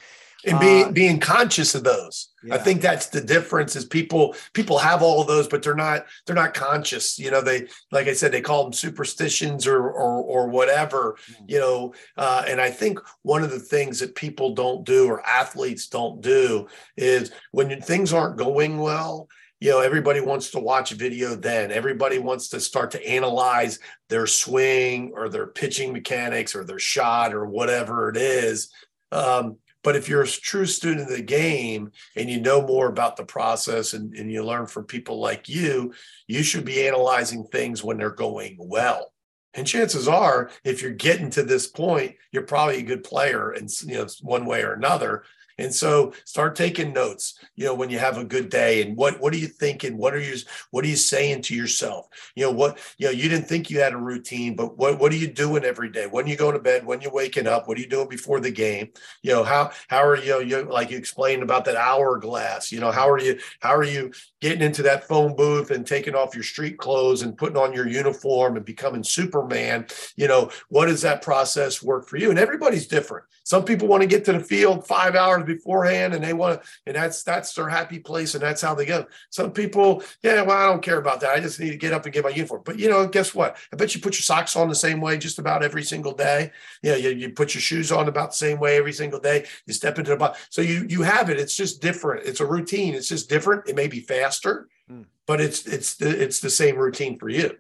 Speaker 3: And being uh, being conscious of those. Yeah. I think that's the difference is people people have all of those, but they're not they're not conscious. You know, they like I said, they call them superstitions or or or whatever, mm. you know. Uh, and I think one of the things that people don't do or athletes don't do is when things aren't going well, you know, everybody wants to watch video then. Everybody wants to start to analyze their swing or their pitching mechanics or their shot or whatever it is. Um, but if you're a true student of the game and you know more about the process and, and you learn from people like you, you should be analyzing things when they're going well. And chances are, if you're getting to this point, you're probably a good player, and you know, one way or another. And so start taking notes, you know, when you have a good day and what, what are you thinking? What are you, what are you saying to yourself? You know, what, you know, you didn't think you had a routine, but what, what are you doing every day? When you go to bed, when you're waking up, what are you doing before the game? You know, how, how are you, you like you explained about that hourglass, you know, how are you, how are you getting into that phone booth and taking off your street clothes and putting on your uniform and becoming Superman? You know, what does that process work for you? And everybody's different. Some people want to get to the field five hours beforehand and they want to, and that's that's their happy place and that's how they go. Some people, yeah, well, I don't care about that. I just need to get up and get my uniform. But you know, guess what? I bet you put your socks on the same way just about every single day. Yeah, you, you put your shoes on about the same way every single day. You step into the box. So you you have it. It's just different. It's a routine. It's just different. It may be faster, mm. but it's it's the, it's the same routine for you.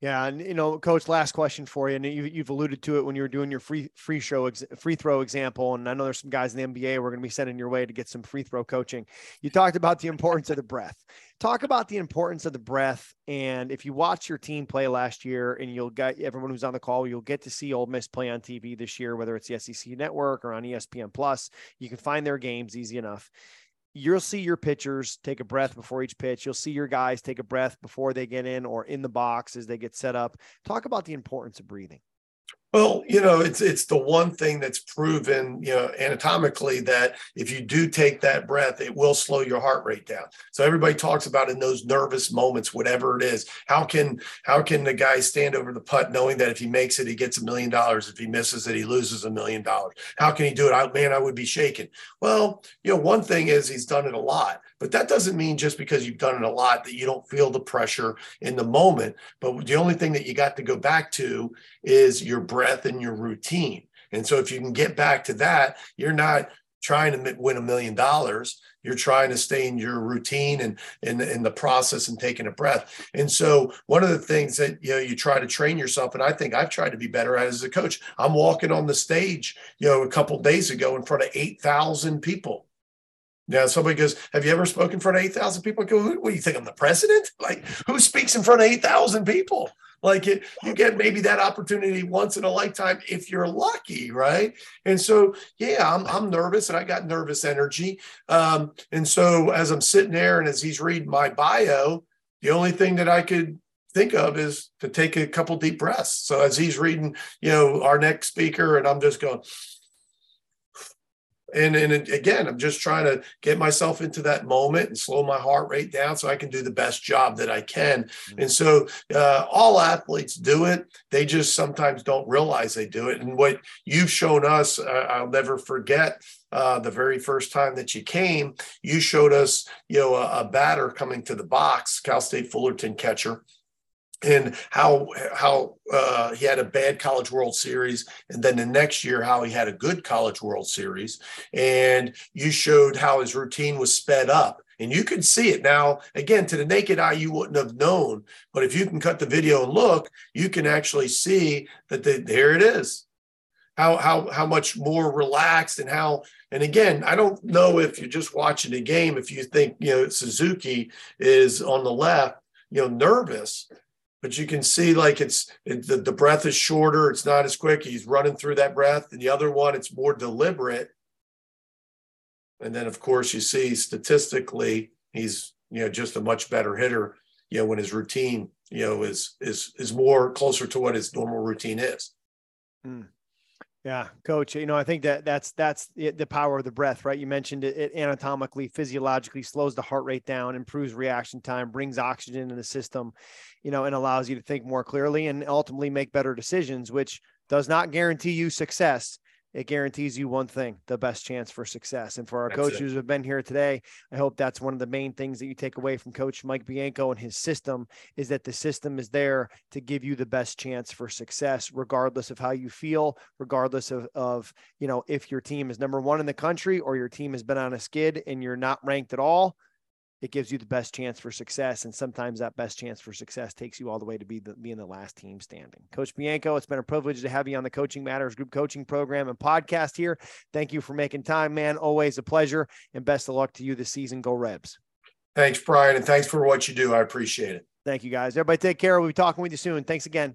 Speaker 1: Yeah, and you know, coach, last question for you, and you, you've alluded to it when you were doing your free free show ex, free throw example, and I know there's some guys in the NBA we're going to be sending your way to get some free throw coaching. You talked about the importance of the breath. Talk about the importance of the breath, and if you watch your team play last year, and you'll get everyone who's on the call, you'll get to see Ole Miss play on TV this year, whether it's the SEC Network or on ESPN Plus. You can find their games easy enough you'll see your pitchers take a breath before each pitch. You'll see your guys take a breath before they get in or in the box as they get set up. Talk about the importance of breathing.
Speaker 3: Well, you know, it's it's the one thing that's proven, you know, anatomically that if you do take that breath, it will slow your heart rate down. So everybody talks about in those nervous moments, whatever it is, how can how can the guy stand over the putt knowing that if he makes it, he gets a million dollars. If he misses it, he loses a million dollars. How can he do it? I, man, I would be shaking. Well, you know, one thing is he's done it a lot. But that doesn't mean just because you've done it a lot that you don't feel the pressure in the moment. But the only thing that you got to go back to is your breath and your routine. And so if you can get back to that, you're not trying to win a million dollars. You're trying to stay in your routine and in, in the process and taking a breath. And so one of the things that you know you try to train yourself, and I think I've tried to be better at as a coach. I'm walking on the stage, you know, a couple days ago in front of eight thousand people. Now, somebody goes, Have you ever spoken in front of 8,000 people? I go, What do you think? I'm the president? Like, who speaks in front of 8,000 people? Like, it, you get maybe that opportunity once in a lifetime if you're lucky, right? And so, yeah, I'm, I'm nervous and I got nervous energy. Um, and so, as I'm sitting there and as he's reading my bio, the only thing that I could think of is to take a couple deep breaths. So, as he's reading, you know, our next speaker, and I'm just going, and and again i'm just trying to get myself into that moment and slow my heart rate down so i can do the best job that i can. Mm-hmm. and so uh, all athletes do it. They just sometimes don't realize they do it. And what you've shown us uh, i'll never forget uh, the very first time that you came you showed us you know a, a batter coming to the box cal state fullerton catcher and how how uh, he had a bad college world series and then the next year how he had a good college world series. And you showed how his routine was sped up and you can see it now. Again to the naked eye you wouldn't have known but if you can cut the video and look you can actually see that the, there it is. How how how much more relaxed and how and again i don't know if you're just watching the game if you think you know suzuki is on the left you know nervous but you can see like it's it, the, the breath is shorter it's not as quick he's running through that breath and the other one it's more deliberate and then of course you see statistically he's you know just a much better hitter you know when his routine you know is is is more closer to what his normal routine is
Speaker 1: mm. Yeah, coach. You know, I think that that's that's the power of the breath, right? You mentioned it, it, anatomically, physiologically slows the heart rate down, improves reaction time, brings oxygen in the system, you know, and allows you to think more clearly and ultimately make better decisions, which does not guarantee you success, it guarantees you one thing the best chance for success. And for our that's coaches who have been here today, I hope that's one of the main things that you take away from Coach Mike Bianco and his system is that the system is there to give you the best chance for success, regardless of how you feel, regardless of, of you know, if your team is number one in the country or your team has been on a skid and you're not ranked at all it gives you the best chance for success. And sometimes that best chance for success takes you all the way to be the, being the last team standing. Coach Bianco, it's been a privilege to have you on the Coaching Matters Group Coaching Program and podcast here. Thank you for making time, man. Always a pleasure. And best of luck to you this season. Go Rebs.
Speaker 3: Thanks, Brian. And thanks for what you do. I appreciate it.
Speaker 1: Thank you, guys. Everybody take care. We'll be talking with you soon. Thanks again.